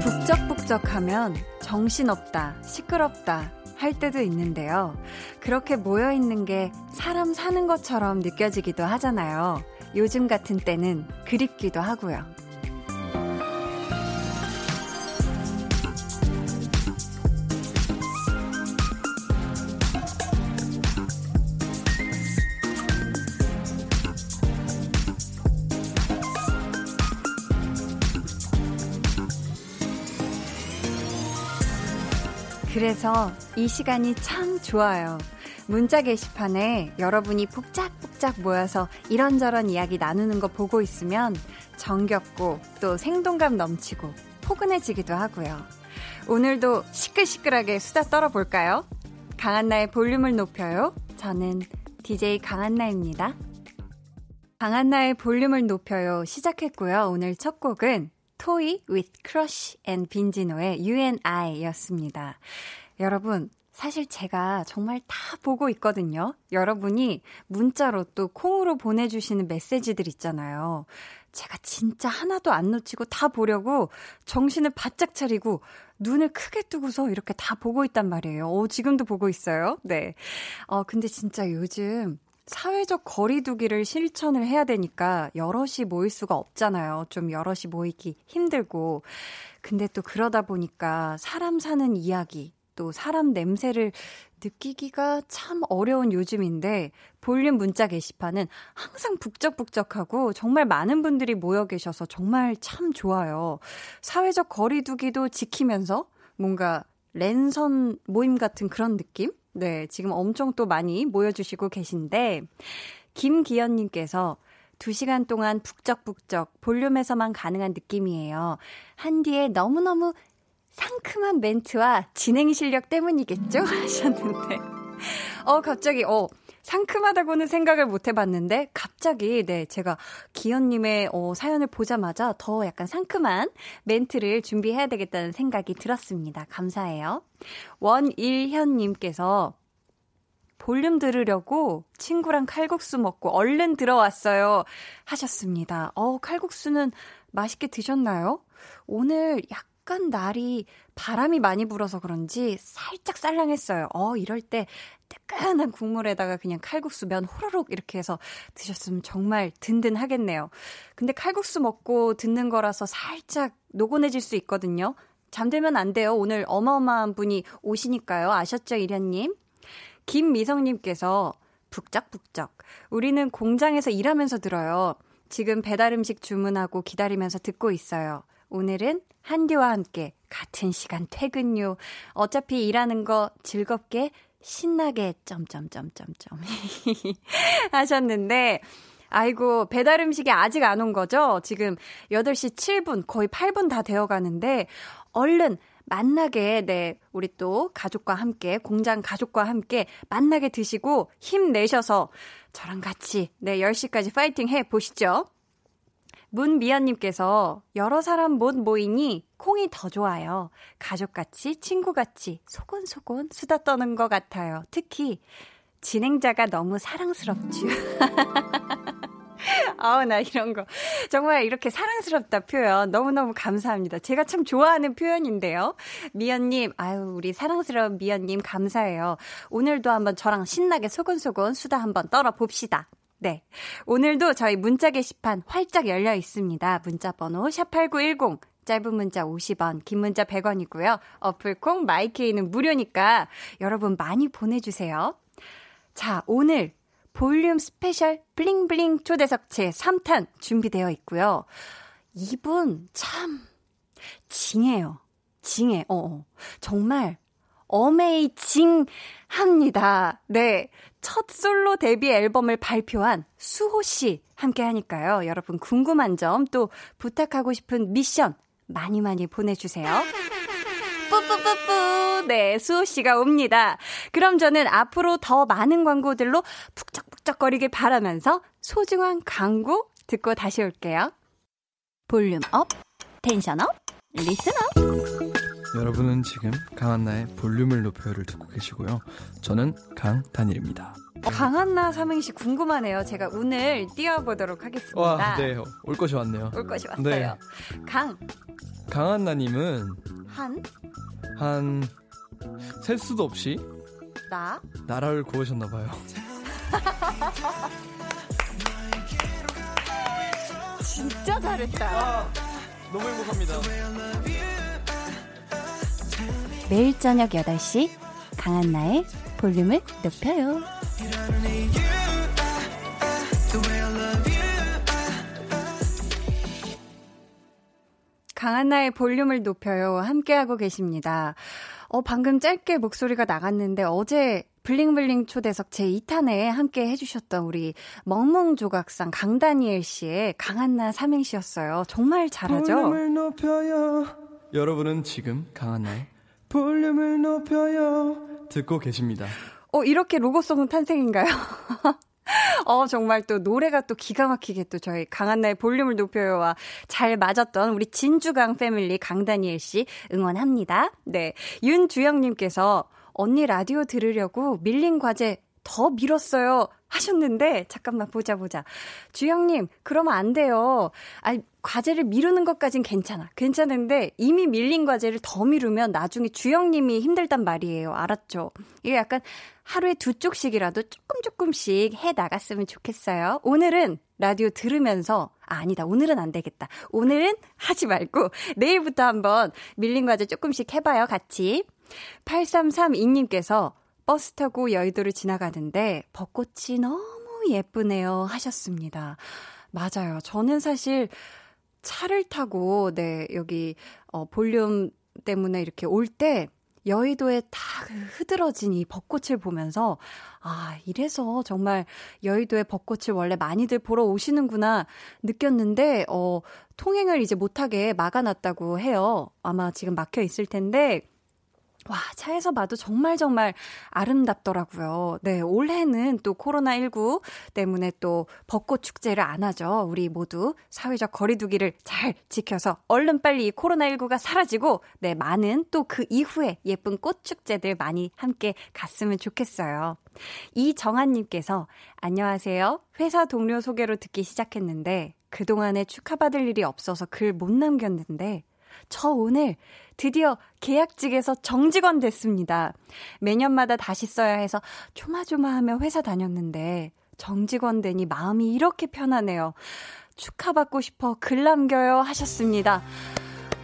북적북적하면 정신없다, 시끄럽다 할 때도 있는데요. 그렇게 모여 있는 게 사람 사는 것처럼 느껴지기도 하잖아요. 요즘 같은 때는 그립기도 하고요. 그래서 이 시간이 참 좋아요. 문자 게시판에 여러분이 복작복작 모여서 이런저런 이야기 나누는 거 보고 있으면 정겹고 또 생동감 넘치고 포근해지기도 하고요. 오늘도 시끌시끌하게 수다 떨어볼까요? 강한나의 볼륨을 높여요. 저는 DJ 강한나입니다. 강한나의 볼륨을 높여요 시작했고요. 오늘 첫 곡은 토이 with Crush and 빈지노의 You and I 였습니다. 여러분, 사실 제가 정말 다 보고 있거든요. 여러분이 문자로 또 콩으로 보내주시는 메시지들 있잖아요. 제가 진짜 하나도 안 놓치고 다 보려고 정신을 바짝 차리고 눈을 크게 뜨고서 이렇게 다 보고 있단 말이에요. 오, 지금도 보고 있어요. 네. 어, 근데 진짜 요즘 사회적 거리두기를 실천을 해야 되니까 여럿이 모일 수가 없잖아요. 좀 여럿이 모이기 힘들고. 근데 또 그러다 보니까 사람 사는 이야기, 또 사람 냄새를 느끼기가 참 어려운 요즘인데 볼륨 문자 게시판은 항상 북적북적하고 정말 많은 분들이 모여 계셔서 정말 참 좋아요. 사회적 거리두기도 지키면서 뭔가 랜선 모임 같은 그런 느낌? 네, 지금 엄청 또 많이 모여주시고 계신데, 김기현님께서 2시간 동안 북적북적 볼륨에서만 가능한 느낌이에요. 한디에 너무너무 상큼한 멘트와 진행 실력 때문이겠죠? 하셨는데. 어, 갑자기, 어, 상큼하다고는 생각을 못 해봤는데, 갑자기, 네, 제가 기현님의 어, 사연을 보자마자 더 약간 상큼한 멘트를 준비해야 되겠다는 생각이 들었습니다. 감사해요. 원일현님께서 볼륨 들으려고 친구랑 칼국수 먹고 얼른 들어왔어요. 하셨습니다. 어, 칼국수는 맛있게 드셨나요? 오늘 약간 날이 바람이 많이 불어서 그런지 살짝 쌀랑했어요. 어, 이럴 때 뜨끈한 국물에다가 그냥 칼국수 면 호로록 이렇게 해서 드셨으면 정말 든든하겠네요. 근데 칼국수 먹고 듣는 거라서 살짝 노곤해질 수 있거든요. 잠들면 안 돼요. 오늘 어마어마한 분이 오시니까요. 아셨죠, 이련님? 김미성님께서 북적북적. 우리는 공장에서 일하면서 들어요. 지금 배달 음식 주문하고 기다리면서 듣고 있어요. 오늘은 한디와 함께 같은 시간 퇴근요. 어차피 일하는 거 즐겁게 신나게 점점점점점 하셨는데 아이고 배달 음식이 아직 안 온 거죠? 지금 8시 7분 거의 8분 다 되어 가는데 얼른 만나게, 네, 우리 또 가족과 함께, 공장 가족과 함께 만나게 드시고 힘내셔서 저랑 같이, 네, 10시까지 파이팅 해 보시죠. 문미연님께서 여러 사람 못 모이니 콩이 더 좋아요. 가족같이, 친구같이, 소곤소곤 수다 떠는 것 같아요. 특히, 진행자가 너무 사랑스럽죠. 아우, 나 이런 거. 정말 이렇게 사랑스럽다 표현 너무너무 감사합니다. 제가 참 좋아하는 표현인데요. 미연님, 아유, 우리 사랑스러운 미연님 감사해요. 오늘도 한번 저랑 신나게 소곤소곤 수다 한번 떨어봅시다. 네. 오늘도 저희 문자 게시판 활짝 열려 있습니다. 문자 번호 샵8910. 짧은 문자 50원, 긴 문자 100원이고요. 어플 콩 마이케이는 무료니까 여러분 많이 보내주세요. 자, 오늘 볼륨 special bling bling 초대석 제 3탄 준비되어 있고요. 이분 참 징해요. 징해. 어, 어. 정말 amazing합니다. 네. 첫 솔로 데뷔 앨범을 발표한 수호 씨 함께 하니까요. 여러분 궁금한 점 또 부탁하고 싶은 미션 많이 많이 보내주세요. 뿌뿌뿌뿌. 네, 수호 씨가 옵니다. 그럼 저는 앞으로 더 많은 광고들로 북적북적거리길 바라면서 소중한 광고 듣고 다시 올게요. volume up, tension up, listen up. 여러분은 지금 강한나의 볼륨을 높여요를 듣고 계시고요. 저는 강한나입니다. 강한나 삼행시 궁금하네요. 제가 오늘 띄워보도록 하겠습니다. 와, 네, 올 것이 왔네요. 올 것이 왔어요. 네. 강. 강한나님은 한. 한, 셀 수도 없이 나. 나라를 구하셨나봐요. 진짜 잘했다. 아, 너무 행복합니다. 매일 저녁 8시 강한나의 볼륨을 높여요. 강한나의 볼륨을 높여요. 함께하고 계십니다. 어, 방금 짧게 목소리가 나갔는데 어제 블링블링 초대석 제2탄에 함께 해주셨던 우리 멍멍 조각상 강다니엘 씨의 강한나 삼행시였어요. 정말 잘하죠? 볼륨을 높여요. 여러분은 지금 강한나의 볼륨을 높여요. 듣고 계십니다. 어, 이렇게 로고송은 탄생인가요? 어, 정말 또 노래가 또 기가 막히게 또 저희 강한나의 볼륨을 높여요와 잘 맞았던 우리 진주강 패밀리 강다니엘 씨 응원합니다. 네. 윤주영님께서 언니 라디오 들으려고 밀린 과제 더 밀었어요. 하셨는데, 잠깐만, 보자, 보자. 주영님, 그러면 안 돼요. 아 과제를 미루는 것까진 괜찮아. 괜찮은데, 이미 밀린 과제를 더 미루면 나중에 주영님이 힘들단 말이에요. 알았죠? 이게 약간 하루에 두 쪽씩이라도 조금 조금씩 해 나갔으면 좋겠어요. 오늘은 라디오 들으면서, 아, 아니다. 오늘은 안 되겠다. 오늘은 하지 말고, 내일부터 한번 밀린 과제 조금씩 해봐요. 같이. 8332님께서 버스 타고 여의도를 지나가는데 벚꽃이 너무 예쁘네요 하셨습니다. 맞아요. 저는 사실 차를 타고 네, 여기 어 볼륨 때문에 이렇게 올 때 여의도에 다그 흐드러진 이 벚꽃을 보면서 아, 이래서 정말 여의도에 벚꽃을 원래 많이들 보러 오시는구나 느꼈는데 어 통행을 이제 못하게 막아놨다고 해요. 아마 지금 막혀 있을 텐데 와, 차에서 봐도 정말 정말 아름답더라고요. 네, 올해는 또 코로나19 때문에 또 벚꽃 축제를 안 하죠. 우리 모두 사회적 거리두기를 잘 지켜서 얼른 빨리 코로나19가 사라지고, 네, 많은 또 그 이후에 예쁜 꽃 축제들 많이 함께 갔으면 좋겠어요. 이정한님께서, 안녕하세요. 회사 동료 소개로 듣기 시작했는데, 그동안에 축하받을 일이 없어서 글 못 남겼는데, 저 오늘 드디어 계약직에서 정직원 됐습니다. 매년마다 다시 써야 해서 조마조마하며 회사 다녔는데 정직원 되니 마음이 이렇게 편하네요. 축하받고 싶어 글 남겨요 하셨습니다.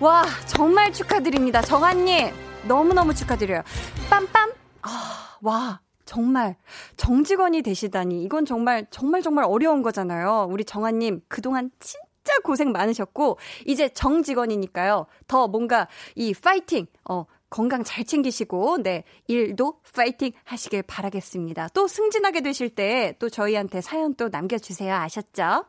와, 정말 축하드립니다. 정한님, 너무너무 축하드려요. 빰빰! 아, 와, 정말 정직원이 되시다니. 이건 정말, 정말, 정말 어려운 거잖아요. 우리 정한님, 그동안 진 진짜 고생 많으셨고 이제 정직원이니까요. 더 뭔가 이 파이팅 어 건강 잘 챙기시고, 네, 일도 파이팅 하시길 바라겠습니다. 또 승진하게 되실 때 또 저희한테 사연 또 남겨주세요. 아셨죠?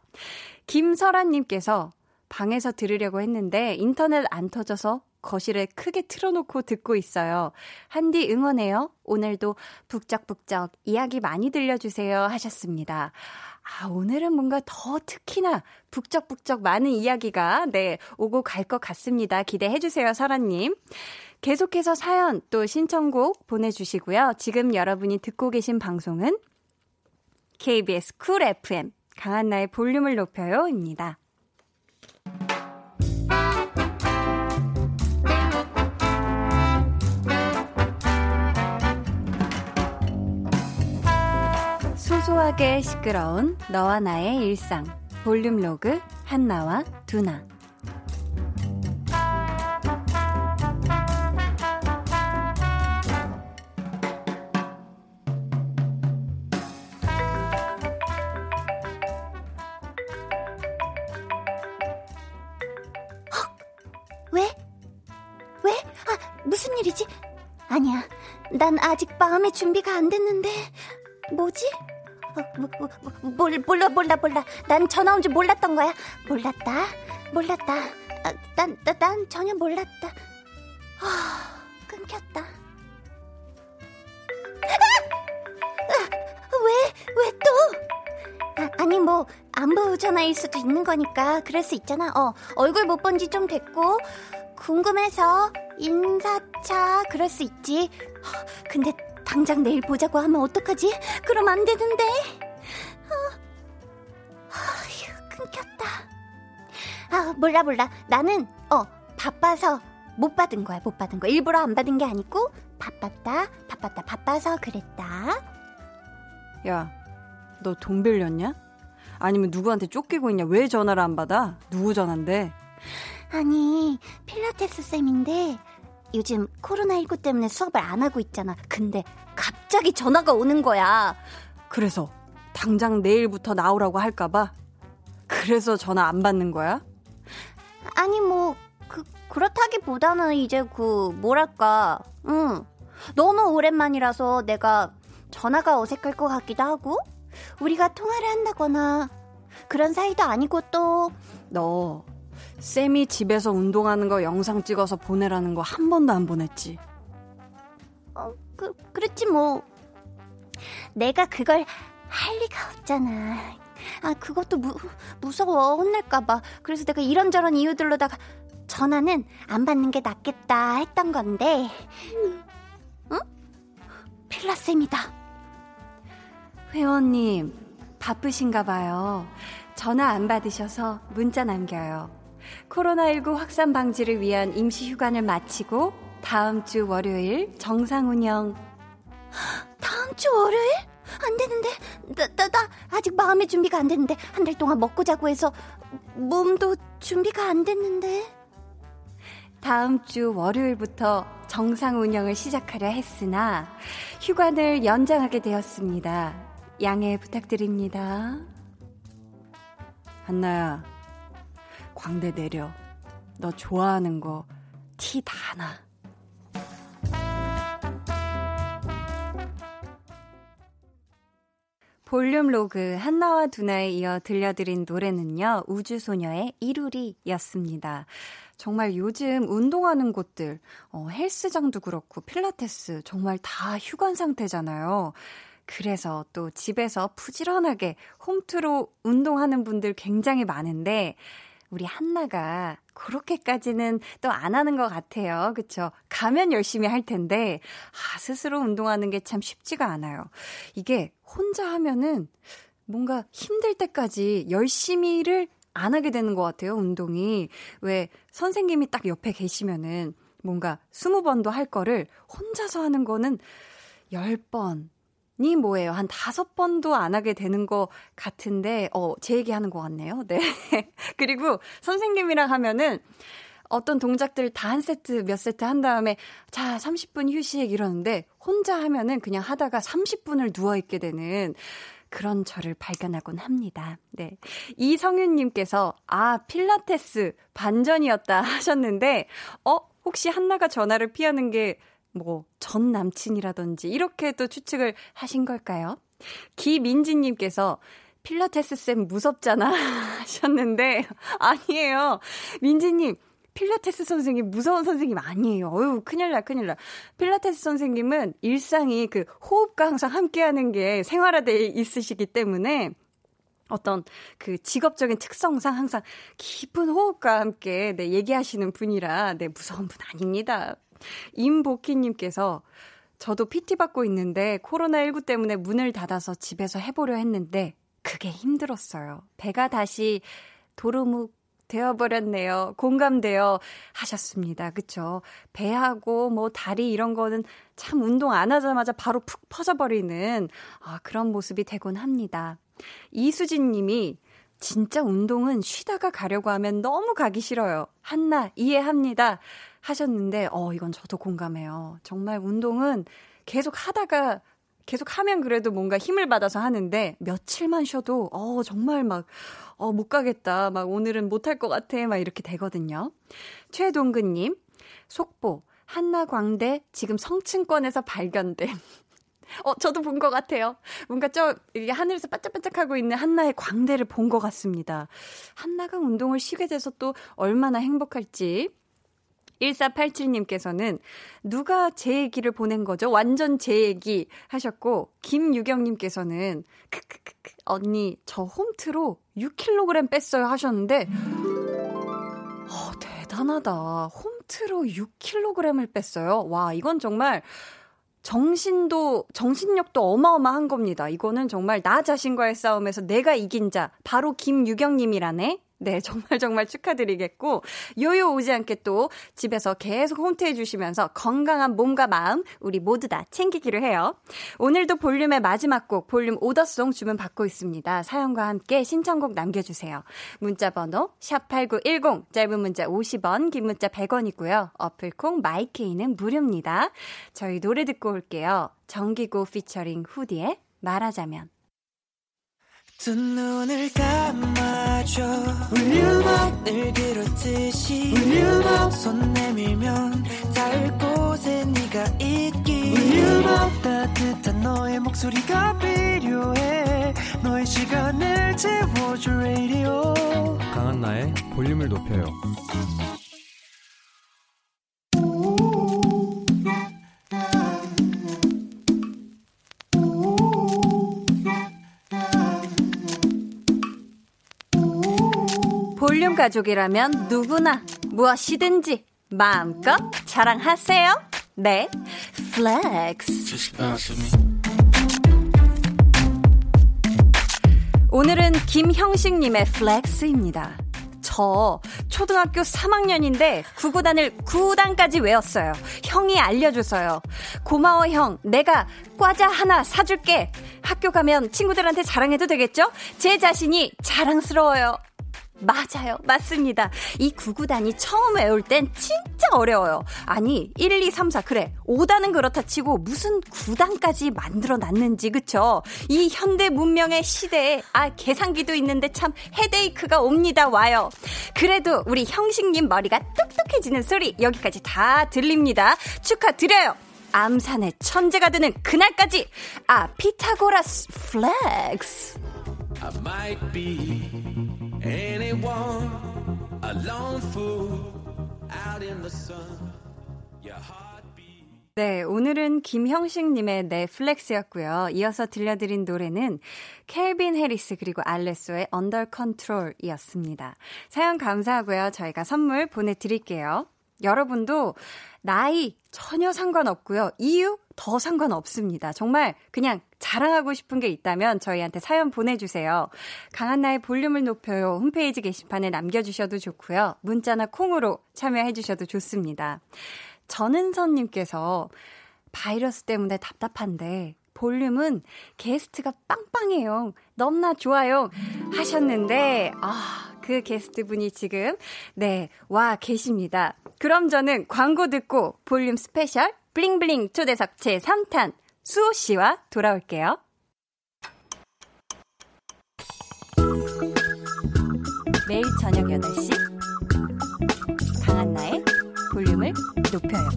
김설아님께서 방에서 들으려고 했는데 인터넷 안 터져서 거실에 크게 틀어놓고 듣고 있어요. 한디 응원해요. 오늘도 북적북적 이야기 많이 들려주세요. 하셨습니다. 아, 오늘은 뭔가 더 특히나 북적북적 많은 이야기가, 네, 오고 갈 것 같습니다. 기대해주세요, 설아님. 계속해서 사연 또 신청곡 보내주시고요. 지금 여러분이 듣고 계신 방송은 KBS 쿨 FM, 강한나의 볼륨을 높여요입니다. 소소하게 시끄러운 너와 나의 일상 볼륨 로그 한나와 두나? 아. 난 아직 마음의 준비가 안 됐는데. 뭐지? 뭐, 뭐, 뭐, 몰, 몰라, 몰라, 몰라. 난 전화 온 줄 몰랐던 거야. 몰랐다. 몰랐다. 아, 난, 난, 난 전혀 몰랐다. 아, 끊겼다. 아! 아, 왜, 왜 또? 아, 아니, 뭐, 안부 전화일 수도 있는 거니까 그럴 수 있잖아. 어, 얼굴 못 본 지 좀 됐고 궁금해서 인사차 그럴 수 있지. 근데 당장 내일 보자고 하면 어떡하지? 그럼 안 되는데. 어, 아휴, 끊겼다. 아, 몰라, 몰라. 나는, 어, 바빠서 못 받은 거야, 못 받은 거. 일부러 안 받은 게 아니고, 바빴다, 바빴다, 바빠서 그랬다. 야, 너 돈 빌렸냐? 아니면 누구한테 쫓기고 있냐? 왜 전화를 안 받아? 누구 전화인데? 아니, 필라테스 쌤인데, 요즘 코로나19 때문에 수업을 안 하고 있잖아. 근데 갑자기 전화가 오는 거야. 그래서 당장 내일부터 나오라고 할까봐? 그래서 전화 안 받는 거야? 아니, 뭐, 그, 그렇다기보다는 이제 그, 뭐랄까, 응. 너무 오랜만이라서 내가 전화가 어색할 것 같기도 하고, 우리가 통화를 한다거나, 그런 사이도 아니고 또, 너, 쌤이 집에서 운동하는 거 영상 찍어서 보내라는 거 한 번도 안 보냈지. 어, 그, 그렇지 뭐. 내가 그걸 할 리가 없잖아. 아, 그것도 무, 무서워. 혼날까봐. 그래서 내가 이런저런 이유들로다가 전화는 안 받는 게 낫겠다 했던 건데. 응? 필라쌤이다. 회원님, 바쁘신가 봐요. 전화 안 받으셔서 문자 남겨요. 코로나19 확산 방지를 위한 임시 휴관을 마치고 다음 주 월요일 정상 운영. 다음 주 월요일? 안 되는데. 나, 나, 나 아직 마음의 준비가 안 됐는데. 한 달 동안 먹고 자고 해서 몸도 준비가 안 됐는데. 다음 주 월요일부터 정상 운영을 시작하려 했으나 휴관을 연장하게 되었습니다. 양해 부탁드립니다. 한나야, 광대 내려. 너 좋아하는 거 티 다 나. 볼륨 로그 한나와 두나에 이어 들려드린 노래는요, 우주소녀의 이루리였습니다. 정말 요즘 운동하는 곳들, 어, 헬스장도 그렇고, 필라테스, 정말 다 휴관 상태잖아요. 그래서 또 집에서 부지런하게 홈트로 운동하는 분들 굉장히 많은데, 우리 한나가 그렇게까지는 또 안 하는 것 같아요. 그쵸? 가면 열심히 할 텐데, 아, 스스로 운동하는 게 참 쉽지가 않아요. 이게 혼자 하면은 뭔가 힘들 때까지 열심히를 안 하게 되는 것 같아요, 운동이. 왜 선생님이 딱 옆에 계시면은 뭔가 20번도 할 거를 혼자서 하는 거는 10번, 이 뭐예요? 한 다섯 번도 안 하게 되는 것 같은데, 어, 제 얘기 하는 것 같네요. 네. 그리고 선생님이랑 하면은 어떤 동작들 다 한 세트, 몇 세트 한 다음에, 자, 30분 휴식 이러는데, 혼자 하면은 그냥 하다가 30분을 누워있게 되는 그런 저를 발견하곤 합니다. 네. 이성윤님께서, 아, 필라테스 반전이었다 하셨는데, 어, 혹시 한나가 전화를 피하는 게 뭐, 전 남친이라든지, 이렇게 또 추측을 하신 걸까요? 기민지님께서, 필라테스 쌤 무섭잖아 하셨는데, 아니에요. 민지님, 필라테스 선생님 무서운 선생님 아니에요. 어유 큰일 나 큰일 나. 필라테스 선생님은 일상이 그 호흡과 항상 함께하는 게 생활화돼 있으시기 때문에 어떤 그 직업적인 특성상 항상 깊은 호흡과 함께 네, 얘기하시는 분이라 네, 무서운 분 아닙니다. 임복희님께서 저도 PT 받고 있는데 코로나19 때문에 문을 닫아서 집에서 해보려 했는데 그게 힘들었어요. 배가 다시 도루묵 되어버렸네요. 공감돼요. 하셨습니다. 그쵸? 배하고 뭐 다리 이런 거는 참 운동 안 하자마자 바로 푹 퍼져버리는 아, 그런 모습이 되곤 합니다. 이수진 님이 진짜 운동은 쉬다가 가려고 하면 너무 가기 싫어요. 한나, 이해합니다. 하셨는데, 어, 이건 저도 공감해요. 정말 운동은 계속 하다가, 계속 하면 그래도 뭔가 힘을 받아서 하는데, 며칠만 쉬어도, 어, 정말 막, 어, 못 가겠다. 막 오늘은 못 할 것 같아. 막 이렇게 되거든요. 최동근님, 속보, 한나 광대 지금 성층권에서 발견됨. 어, 저도 본 것 같아요. 뭔가 저, 이게 하늘에서 반짝반짝하고 있는 한나의 광대를 본 것 같습니다. 한나가 운동을 쉬게 돼서 또 얼마나 행복할지. 1487님께서는 누가 제 얘기를 보낸 거죠? 완전 제 얘기 하셨고, 김유경님께서는 크크크크 언니 저 홈트로 6kg 뺐어요 하셨는데, 어, 대단하다. 홈트로 6kg을 뺐어요. 와, 이건 정말 정신도, 정신력도 어마어마한 겁니다. 이거는 정말 나 자신과의 싸움에서 내가 이긴 자, 바로 김유경님이라네? 네, 정말 정말 축하드리겠고, 요요 오지 않게 또 집에서 계속 홈트해 주시면서 건강한 몸과 마음, 우리 모두 다 챙기기로 해요. 오늘도 볼륨의 마지막 곡, 볼륨 오더송 주문 받고 있습니다. 사연과 함께 신청곡 남겨주세요. 문자 번호, 샵8910, 짧은 문자 50원, 긴 문자 100원이고요. 어플콩, 마이케이는 무료입니다. 저희 노래 듣고 올게요. 정기고 피처링 후디의 말하자면. 두 눈을 감아줘. 울륨업 늘 그렇듯이 울륨업 손 내밀면 닿을 곳에 네가 있기. 울륨업 따뜻한 너의 목소리가 필요해. 너의 시간을 채워줘 radio. 강한나의 볼륨을 높여요 볼륨 가족이라면 누구나 무엇이든지 마음껏 자랑하세요. 네, flex. 오늘은 김형식님의 flex입니다. 저 초등학교 3학년인데 구구단을 9단까지 외웠어요. 형이 알려줘서요. 고마워 형. 내가 과자 하나 사줄게. 학교 가면 친구들한테 자랑해도 되겠죠? 제 자신이 자랑스러워요. 맞아요. 맞습니다. 이 구구단이 처음 외울 땐 진짜 어려워요. 아니, 1, 2, 3, 4. 그래. 5단은 그렇다 치고 무슨 9단까지 만들어 놨는지, 그쵸? 이 현대 문명의 시대에, 아, 계산기도 있는데 참 헤데이크가 옵니다. 와요. 그래도 우리 형식님 머리가 똑똑해지는 소리 여기까지 다 들립니다. 축하드려요. 암산의 천재가 되는 그날까지 아 피타고라스 flex anyone, a lone fool out in the sun. Your heartbeat. 네, 오늘은 김형식님의 flex였고요. 이어서 들려드린 노래는 캘빈 해리스 그리고 알레소의 Under Control이었습니다. 사연 감사하고요. 저희가 선물 보내드릴게요. 여러분도 나이 전혀 상관없고요. 이유 더 상관없습니다. 정말 그냥 자랑하고 싶은 게 있다면 저희한테 사연 보내주세요. 강한나의 볼륨을 높여요. 홈페이지 게시판에 남겨주셔도 좋고요. 문자나 콩으로 참여해주셔도 좋습니다. 전은선님께서 바이러스 때문에 답답한데 볼륨은 게스트가 빵빵해요. 넘나 좋아요. 하셨는데, 아, 그 게스트 분이 지금, 네, 와 계십니다. 그럼 저는 광고 듣고 볼륨 special bling bling 초대석 제3탄 수호 씨와 돌아올게요. 매일 저녁 8시 강한나의 볼륨을 높여요.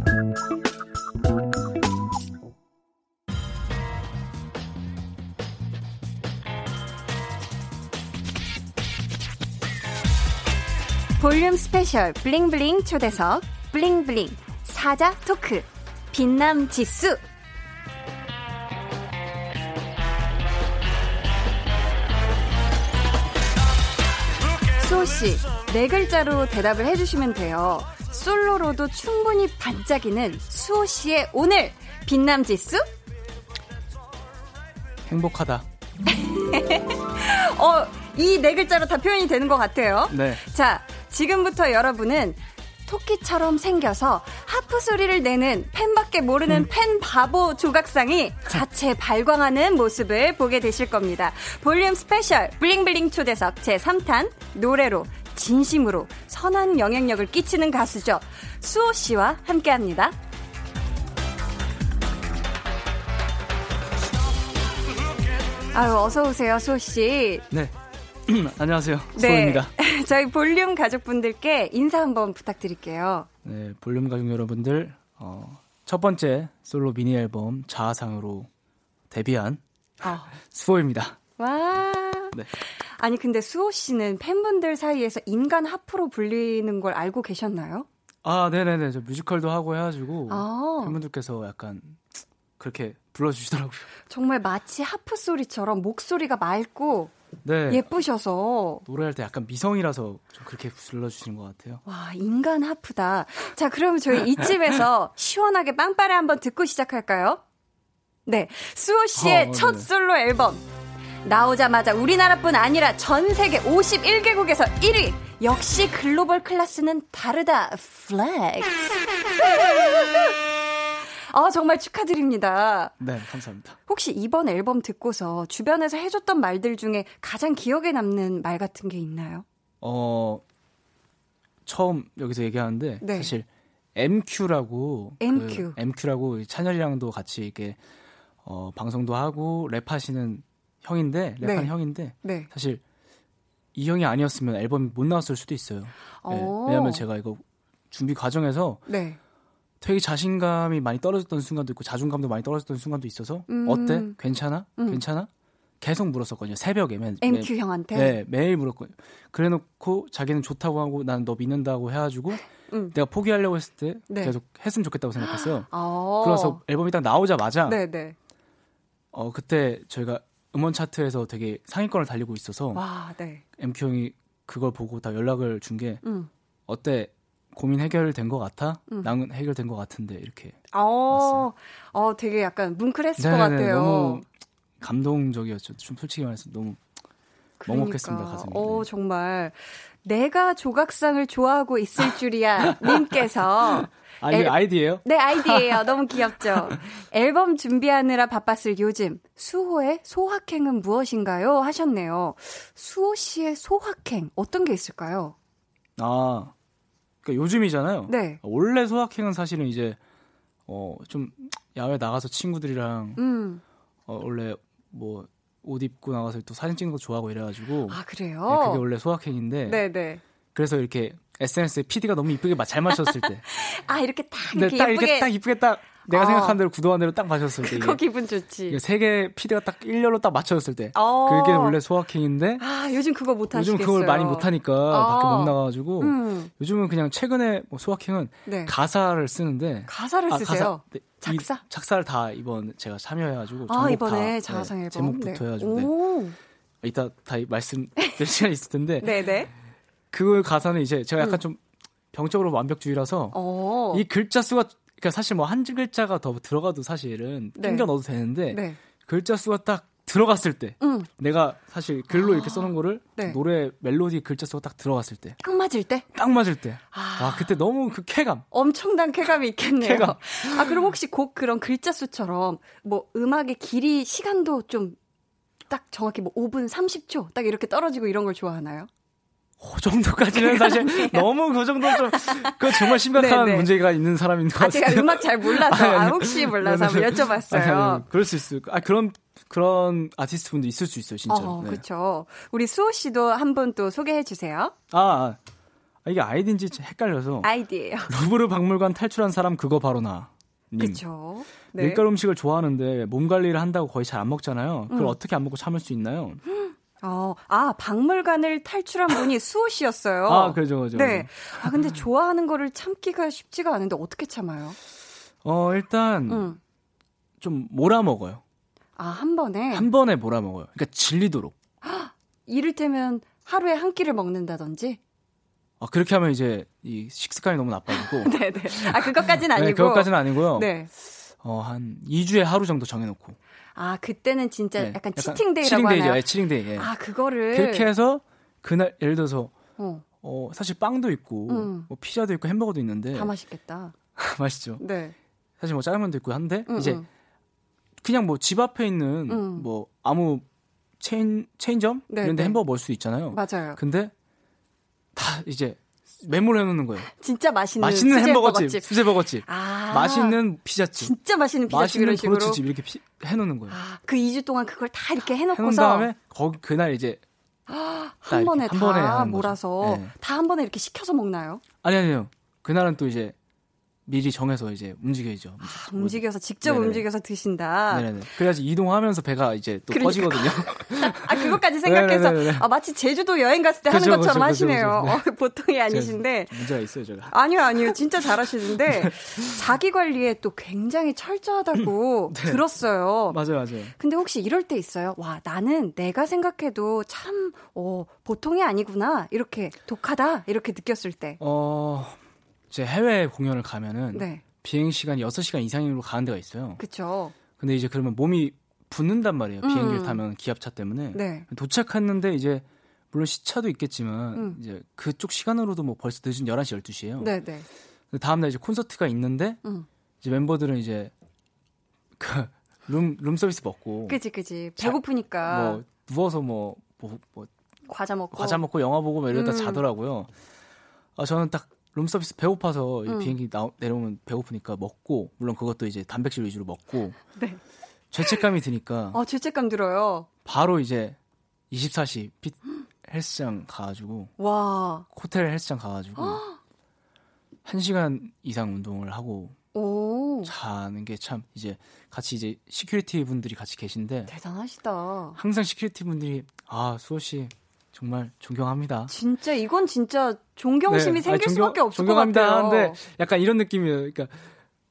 볼륨 special bling bling 초대석 bling bling 사자 토크 빛남 지수 수호씨, 네 글자로 대답을 해주시면 돼요. 솔로로도 충분히 반짝이는 수호씨의 오늘 빛남 지수? 행복하다. 어, 이 네 글자로 다 표현이 되는 것 같아요. 네. 자, 지금부터 여러분은 토끼처럼 생겨서 하프 소리를 내는 팬밖에 모르는 음. 팬 바보 조각상이 자체 발광하는 모습을 보게 되실 겁니다. 볼륨 special bling bling 초대석 제3탄 노래로 진심으로 선한 영향력을 끼치는 가수죠. 수호 씨와 함께 합니다. 아유, 어서 오세요, 수호 씨. 네. 안녕하세요. 수호입니다. 네. 저희 볼륨 가족분들께 인사 한번 부탁드릴게요. 네, 볼륨 가족 여러분들, 어, 첫 번째 솔로 미니 앨범 자아상으로 데뷔한 어. 수호입니다. 와. 네. 아니 근데 수호 씨는 팬분들 사이에서 인간 하프로 불리는 걸 알고 계셨나요? 아, 네네네. 저 뮤지컬도 하고 해가지고 아. 팬분들께서 약간 그렇게 불러주시더라고요. 정말 마치 하프 소리처럼 목소리가 맑고 네. 예쁘셔서 노래할 때 약간 미성이라서 좀 그렇게 불러주시는 것 같아요. 와 인간 하프다. 자 그럼 저희 이쯤에서 시원하게 빵빠레 한번 듣고 시작할까요? 네, 수호 씨의 어, 첫 네. 솔로 앨범 나오자마자 우리나라뿐 아니라 전 세계 51개국에서 1위. 역시 글로벌 클래스는 다르다. flex. 아, 정말 축하드립니다. 네, 감사합니다. 혹시 이번 앨범 듣고서 주변에서 해줬던 말들 중에 가장 기억에 남는 말 같은 게 있나요? 어, 처음 여기서 얘기하는데 네. 사실 MQ라고 MQ 그 MQ라고 찬열이랑도 같이 이렇게 어, 방송도 하고 랩하시는 형인데 랩하는 네. 형인데 네. 사실 이 형이 아니었으면 앨범이 못 나왔을 수도 있어요. 네. 왜냐하면 제가 이거 준비 과정에서 네. 되게 자신감이 많이 떨어졌던 순간도 있고 자존감도 많이 떨어졌던 순간도 있어서 음. 어때? 괜찮아? 음. 괜찮아? 계속 물었었거든요. 새벽에 맨 MQ 매, 형한테. 네, 매일 물었거든요. 그래놓고 자기는 좋다고 하고 난 너 믿는다고 해가지고 음. 내가 포기하려고 했을 때 네. 계속 했으면 좋겠다고 생각했어요. 아. 그래서 앨범이 딱 나오자마자 네, 네. 어 그때 저희가 음원 차트에서 되게 상위권을 달리고 있어서 와, 네. MQ 형이 그걸 보고 다 연락을 준게 음. 어때 고민 해결된 것 같아? 음. 나는 해결된 것 같은데 이렇게 어. 어, 되게 약간 뭉클했을 네네네, 것 같아요. 너무 감동적이었죠. 좀 솔직히 말해서 너무 그러니까. 먹먹했습니다 가슴이. 어 네. 정말 내가 조각상을 좋아하고 있을 줄이야 님께서 아, 이 아이디예요? 네, 아이디예요. 너무 귀엽죠. 앨범 준비하느라 바빴을 요즘 수호의 소확행은 무엇인가요? 하셨네요. 수호 씨의 소확행 어떤 게 있을까요? 아, 그러니까 요즘이잖아요. 네. 원래 소확행은 사실은 이제 어 좀 야외 나가서 친구들이랑 음. 어 원래 뭐 옷 입고 나가서 또 사진 찍는 거 좋아하고 이래가지고 아 그래요? 네, 그게 원래 소확행인데 네네. 네. 그래서 이렇게 SNS에 feed가 너무 이쁘게 잘 맞췄을 때. 아, 이렇게 딱 네, 이렇게 네, 딱 예쁘게. 이렇게 딱 이쁘게 딱 내가 어. 생각한 대로 구도한 대로 딱 맞췄을 때. 그거 기분 좋지. 세개 feed가 딱 일렬로 딱 맞춰졌을 때. 어. 그게 원래 소확행인데. 아, 요즘 그거 못 하시겠어요. 요즘 그걸 많이 못 하니까 어. 밖에 못 나가가지고. 음. 요즘은 그냥 최근에 뭐 소확행은 네. 가사를 쓰는데. 가사를 아, 쓰세요? 가사, 네, 작사? 작사를 다 이번 제가 참여해가지고. 아, 이번에 자화상 앨범. 제목부터 네. 해가지고. 네. 이따 다 말씀드릴 시간이 있을 텐데. 네네. 그 가사는 이제 제가 약간 음. 좀 병적으로 완벽주의라서 오. 어. 이 글자 수가 그러니까 사실 뭐 한 글자가 더 들어가도 사실은 네. 땡겨 넣어도 되는데 네. 글자 수가 딱 들어갔을 때 음. 내가 사실 글로 아. 이렇게 써놓은 거를 네. 노래 멜로디 글자 수가 딱 들어갔을 때 딱 맞을 때? 딱 맞을 때. 아. 와, 그때 너무 그 쾌감. 엄청난 쾌감이 있겠네요. 쾌감. 아, 그럼 혹시 곡 그런 글자 수처럼 뭐 음악의 길이 시간도 좀 딱 정확히 뭐 5분 30초 딱 이렇게 떨어지고 이런 걸 좋아하나요? 그 정도까지는 사실 너무 그 정도 좀, 그 정말 심각한 네네. 문제가 있는 사람인 것 같아요. 아, 제가 음악 잘 몰라서, 아니, 아니, 아, 혹시 몰라서 한번 여쭤봤어요. 아니, 그럴 수 있어요. 아, 그런, 그런 아티스트 분도 있을 수 있어요, 진짜. 어, 네. 그렇죠. 우리 수호 씨도 한분또 소개해 주세요. 아, 아, 이게 아이디인지 헷갈려서. 아이디예요. 루브르 박물관 탈출한 사람 그거 바로 나. 그렇죠. 네. 밀가루 음식을 좋아하는데 몸 관리를 한다고 거의 잘 안 먹잖아요. 그걸 음. 어떻게 안 먹고 참을 수 있나요? 어, 아, 박물관을 탈출한 분이 수호 씨였어요. 아, 그죠, 그죠. 네. 아, 근데 좋아하는 거를 참기가 쉽지가 않은데 어떻게 참아요? 어, 일단, 음. 좀 몰아먹어요. 아, 한 번에? 한 번에 몰아먹어요. 그러니까 질리도록. 이를테면 하루에 한 끼를 먹는다든지? 아, 그렇게 하면 이제 이 식습관이 너무 나빠지고. 네네. 아, 그것까지는 아니고. 네, 그것까지는 아니고요. 네. 어, 한 2주에 하루 정도 정해놓고. 아, 그때는 진짜 네, 약간, 치팅데이라고 치팅데이죠. 하나요? 네, 치팅데이. 예. 아, 그거를 그렇게 해서 그날 예를 들어서 어, 어 사실 빵도 있고 음. 뭐 피자도 있고 햄버거도 있는데 다 맛있겠다. 맛있죠. 네. 사실 뭐 짜장면도 있고 한데 음, 이제 음. 그냥 뭐 집 앞에 있는 음. 뭐 아무 체인 체인점 네, 이런데 네. 햄버거 먹을 수 있잖아요. 맞아요. 근데 다 이제 메모를 해놓는 거예요. 진짜 맛있는 맛있는 햄버거집, 수제 버거집, 아~ 맛있는 피자집, 진짜 맛있는 피자집 맛있는 이런 식으로 브런치집 이렇게 피, 해놓는 거예요. 아, 그 2주 동안 그걸 다 이렇게 해놓고서 해놓은 다음에 거기 그날 이제 한 번에 한 번에 몰아서 네. 다한 번에 이렇게 시켜서 먹나요? 아니 아니요. 그날은 또 이제 미리 정해서 이제 움직여야죠. 아, 움직여서 직접 네네. 움직여서 드신다. 네네. 그래야지 이동하면서 배가 이제 또 그러니까. 커지거든요. 아 그것까지 생각해서 아, 마치 제주도 여행 갔을 때 그쵸, 하는 것처럼 그쵸, 하시네요. 그쵸, 어, 보통이 아니신데. 문제가 있어요, 제가. 아니요, 아니요. 진짜 잘하시는데 네. 자기 관리에 또 굉장히 철저하다고 네. 들었어요. 맞아요, 맞아요. 근데 혹시 이럴 때 있어요? 와, 나는 내가 생각해도 참 어, 보통이 아니구나. 이렇게 독하다. 이렇게 느꼈을 때. 어. 제 해외 공연을 가면은 네. 비행 시간이 6시간 이상으로 가는 데가 있어요. 그렇죠. 근데 이제 그러면 몸이 붓는단 말이에요. 음. 비행기를 타면 기압차 때문에. 네. 도착했는데 이제 물론 시차도 있겠지만 음. 이제 그쪽 시간으로도 뭐 벌써 늦은 11시 12시예요. 네, 네. 다음 날 이제 콘서트가 있는데 음. 이제 멤버들은 이제 그 룸, 룸 서비스 먹고. 그지, 그지. 배고프니까. 뭐, 누워서 뭐, 뭐, 뭐. 과자 먹고. 과자 먹고 영화 보고 뭐 이러다 음. 자더라고요. 아, 저는 딱 룸서비스 배고파서 음. 비행기 나, 내려오면 배고프니까 먹고 물론 그것도 이제 단백질 위주로 먹고 네. 죄책감이 드니까 아 죄책감 들어요. 바로 이제 24시 피, 헬스장 가가지고 와 호텔 헬스장 가가지고 1시간 이상 운동을 하고 오. 자는 게 참 이제 같이 이제 security 분들이 같이 계신데 대단하시다. 항상 security 분들이 아 수호 씨 정말 존경합니다. 진짜 이건 진짜 존경심이 네, 생길 아니, 존경, 수밖에 없을 존경합니다 것 같아요. 하는데 약간 이런 느낌이에요. 그러니까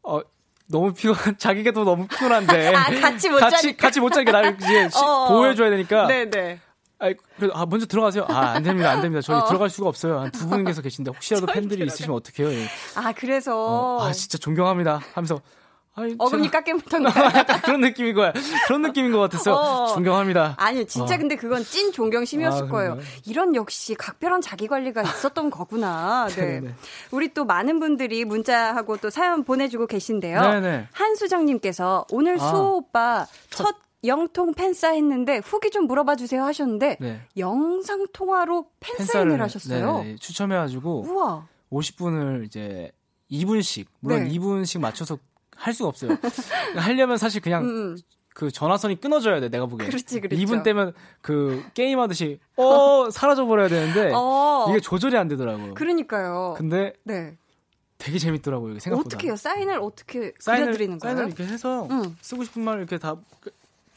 어 너무 피곤 자기가 더 너무 피곤한데 아, 같이 못 같이 자니까. 같이 못 자게 나를 이제 어, 보호해줘야 되니까. 네네. 네. 아, 아 먼저 들어가세요. 아, 안 됩니다, 안 됩니다. 저희 어. 들어갈 수가 없어요. 한 두 분께서 계신데 혹시라도 팬들이 들어가. 있으시면 어떡해요? 아, 그래서. 어, 아, 진짜 존경합니다. 하면서 아이, 어금니 깎게 못한 거 그런 느낌인 거야. 그런 느낌인 것 같았어요. 어. 존경합니다. 아니 진짜 어. 근데 그건 찐 존경심이었을 아, 거예요. 이런 역시 각별한 자기 관리가 있었던 거구나. 네. 네. 우리 또 많은 분들이 문자하고 또 사연 보내주고 계신데요. 네네. 한수정님께서 오늘 아, 수호 오빠 첫, 첫 영통 팬싸 했는데 후기 좀 물어봐 주세요 하셨는데 네. 영상 통화로 팬사인을 하셨어요. 네, 추첨해가지고 우와. 50분을 이제 2분씩 물론 네. 2분씩 맞춰서 할 수가 없어요. 하려면 사실 그냥 음, 음. 그 전화선이 끊어져야 돼, 내가 보기엔. 그렇지, 그렇지. 2분 때면 그 게임 하듯이, 어, 사라져 버려야 되는데, 어. 이게 조절이 안 되더라고요. 그러니까요. 근데, 네. 되게 재밌더라고요, 이게 생각보다. 어떻게 해요? 사인을 어떻게 사인을, 그려드리는 거예요? 사인을 이렇게 해서, 음. 쓰고 싶은 말 이렇게 다, 그,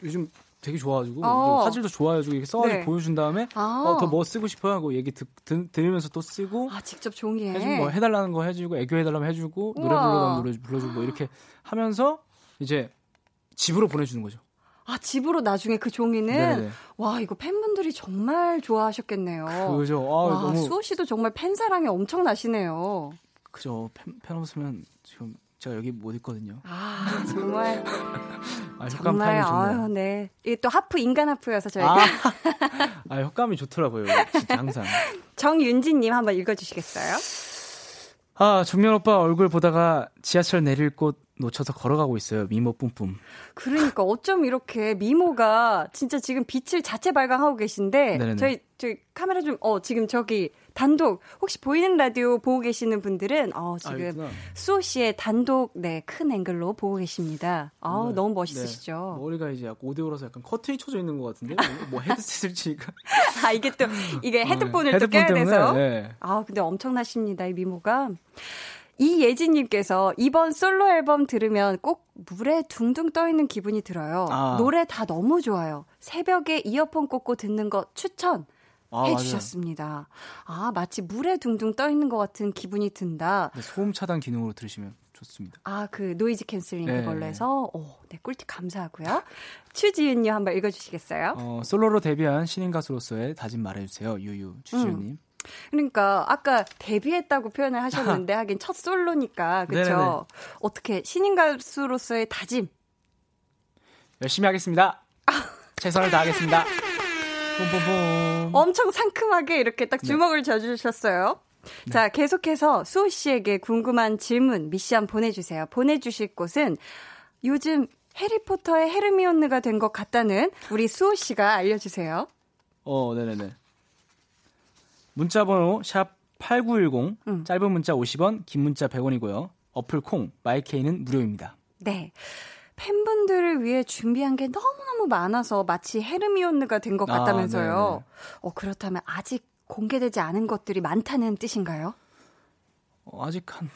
요즘 되게 좋아가지고 어. 화질도 좋아가지고 이렇게 써가지고 네. 보여준 다음에 아. 어, 더 뭐 쓰고 싶어 하고 얘기 듣, 드, 들으면서 또 쓰고 아 직접 종이에 해주고 뭐 해달라는 거 해주고 애교 해달라면 해주고. 노래 불러달라면 노래 불러주고 뭐 이렇게 하면서 이제 집으로 보내주는 거죠. 아 집으로 나중에 그 종이는 네네. 와 이거 팬분들이 정말 좋아하셨겠네요. 그죠. 아, 와, 너무... 수호 씨도 정말 팬 사랑이 엄청 나시네요. 그죠. 팬, 팬 없으면 지금 제가 여기 못 있거든요. 아, 정말. 아, 정말, 아유, 네. 이게 또 하프, 인간 하프여서 저희가. 아, 아 효과음이 좋더라고요. 진짜 항상. 정윤진님 한번 읽어주시겠어요? 아, 정면 오빠 얼굴 보다가 지하철 내릴 곳 놓쳐서 걸어가고 있어요. 미모 뿜뿜. 그러니까 어쩜 이렇게 미모가 진짜 지금 빛을 자체 발광하고 계신데 네네네. 저희 저희 카메라 좀 어 지금 저기 단독 혹시 보이는 라디오 보고 계시는 분들은 어 지금 아, 수호 씨의 단독 네큰 앵글로 보고 계십니다. 아 네. 너무 멋있으시죠. 네. 머리가 이제 약간 오디오라서 약간 커튼이 쳐져 있는 것 같은데 뭐, 뭐 헤드셋을 치니까 아 이게 또 이게 헤드폰을 네. 또 헤드폰 껴야 때문에, 돼서 네. 아 근데 엄청나십니다 이 미모가. 이예진님께서 이번 솔로 앨범 들으면 꼭 물에 둥둥 떠 있는 기분이 들어요. 아. 노래 다 너무 좋아요. 새벽에 이어폰 꽂고 듣는 거 추천. 아, 해주셨습니다. 아, 마치 물에 둥둥 떠 있는 것 같은 기분이 든다. 네, 소음 차단 기능으로 들으시면 좋습니다. 아, 그 noise cancelling 네. 그걸로 해서, 오, 네, 꿀팁 감사하고요. 추지윤님 한번 읽어주시겠어요? 어, 솔로로 데뷔한 신인 가수로서의 다짐 말해주세요. 유유, 추지윤님. 음. 그러니까 아까 데뷔했다고 표현을 하셨는데 하긴 첫 솔로니까 그렇죠. 어떻게 신인 가수로서의 다짐 열심히 하겠습니다. 최선을 다하겠습니다. 뿜뿜뿜. 엄청 상큼하게 이렇게 딱 네. 주먹을 네. 져주셨어요. 네. 자, 계속해서 수호 씨에게 궁금한 질문, 미션 보내주세요. 보내주실 곳은 요즘 해리포터의 헤르미온느가 된 것 같다는 우리 수호 씨가 알려주세요. 어, 네네네. 문자 번호 샵 8910, 음. 짧은 문자 50원, 긴 문자 100원이고요. 어플 콩, 마이케이는 무료입니다. 네. 팬분들을 위해 준비한 게 너무너무 많아서 마치 헤르미온느가 된것 아, 같다면서요. 아, 어, 그렇다면 아직 공개되지 않은 것들이 많다는 뜻인가요? 어, 아직 한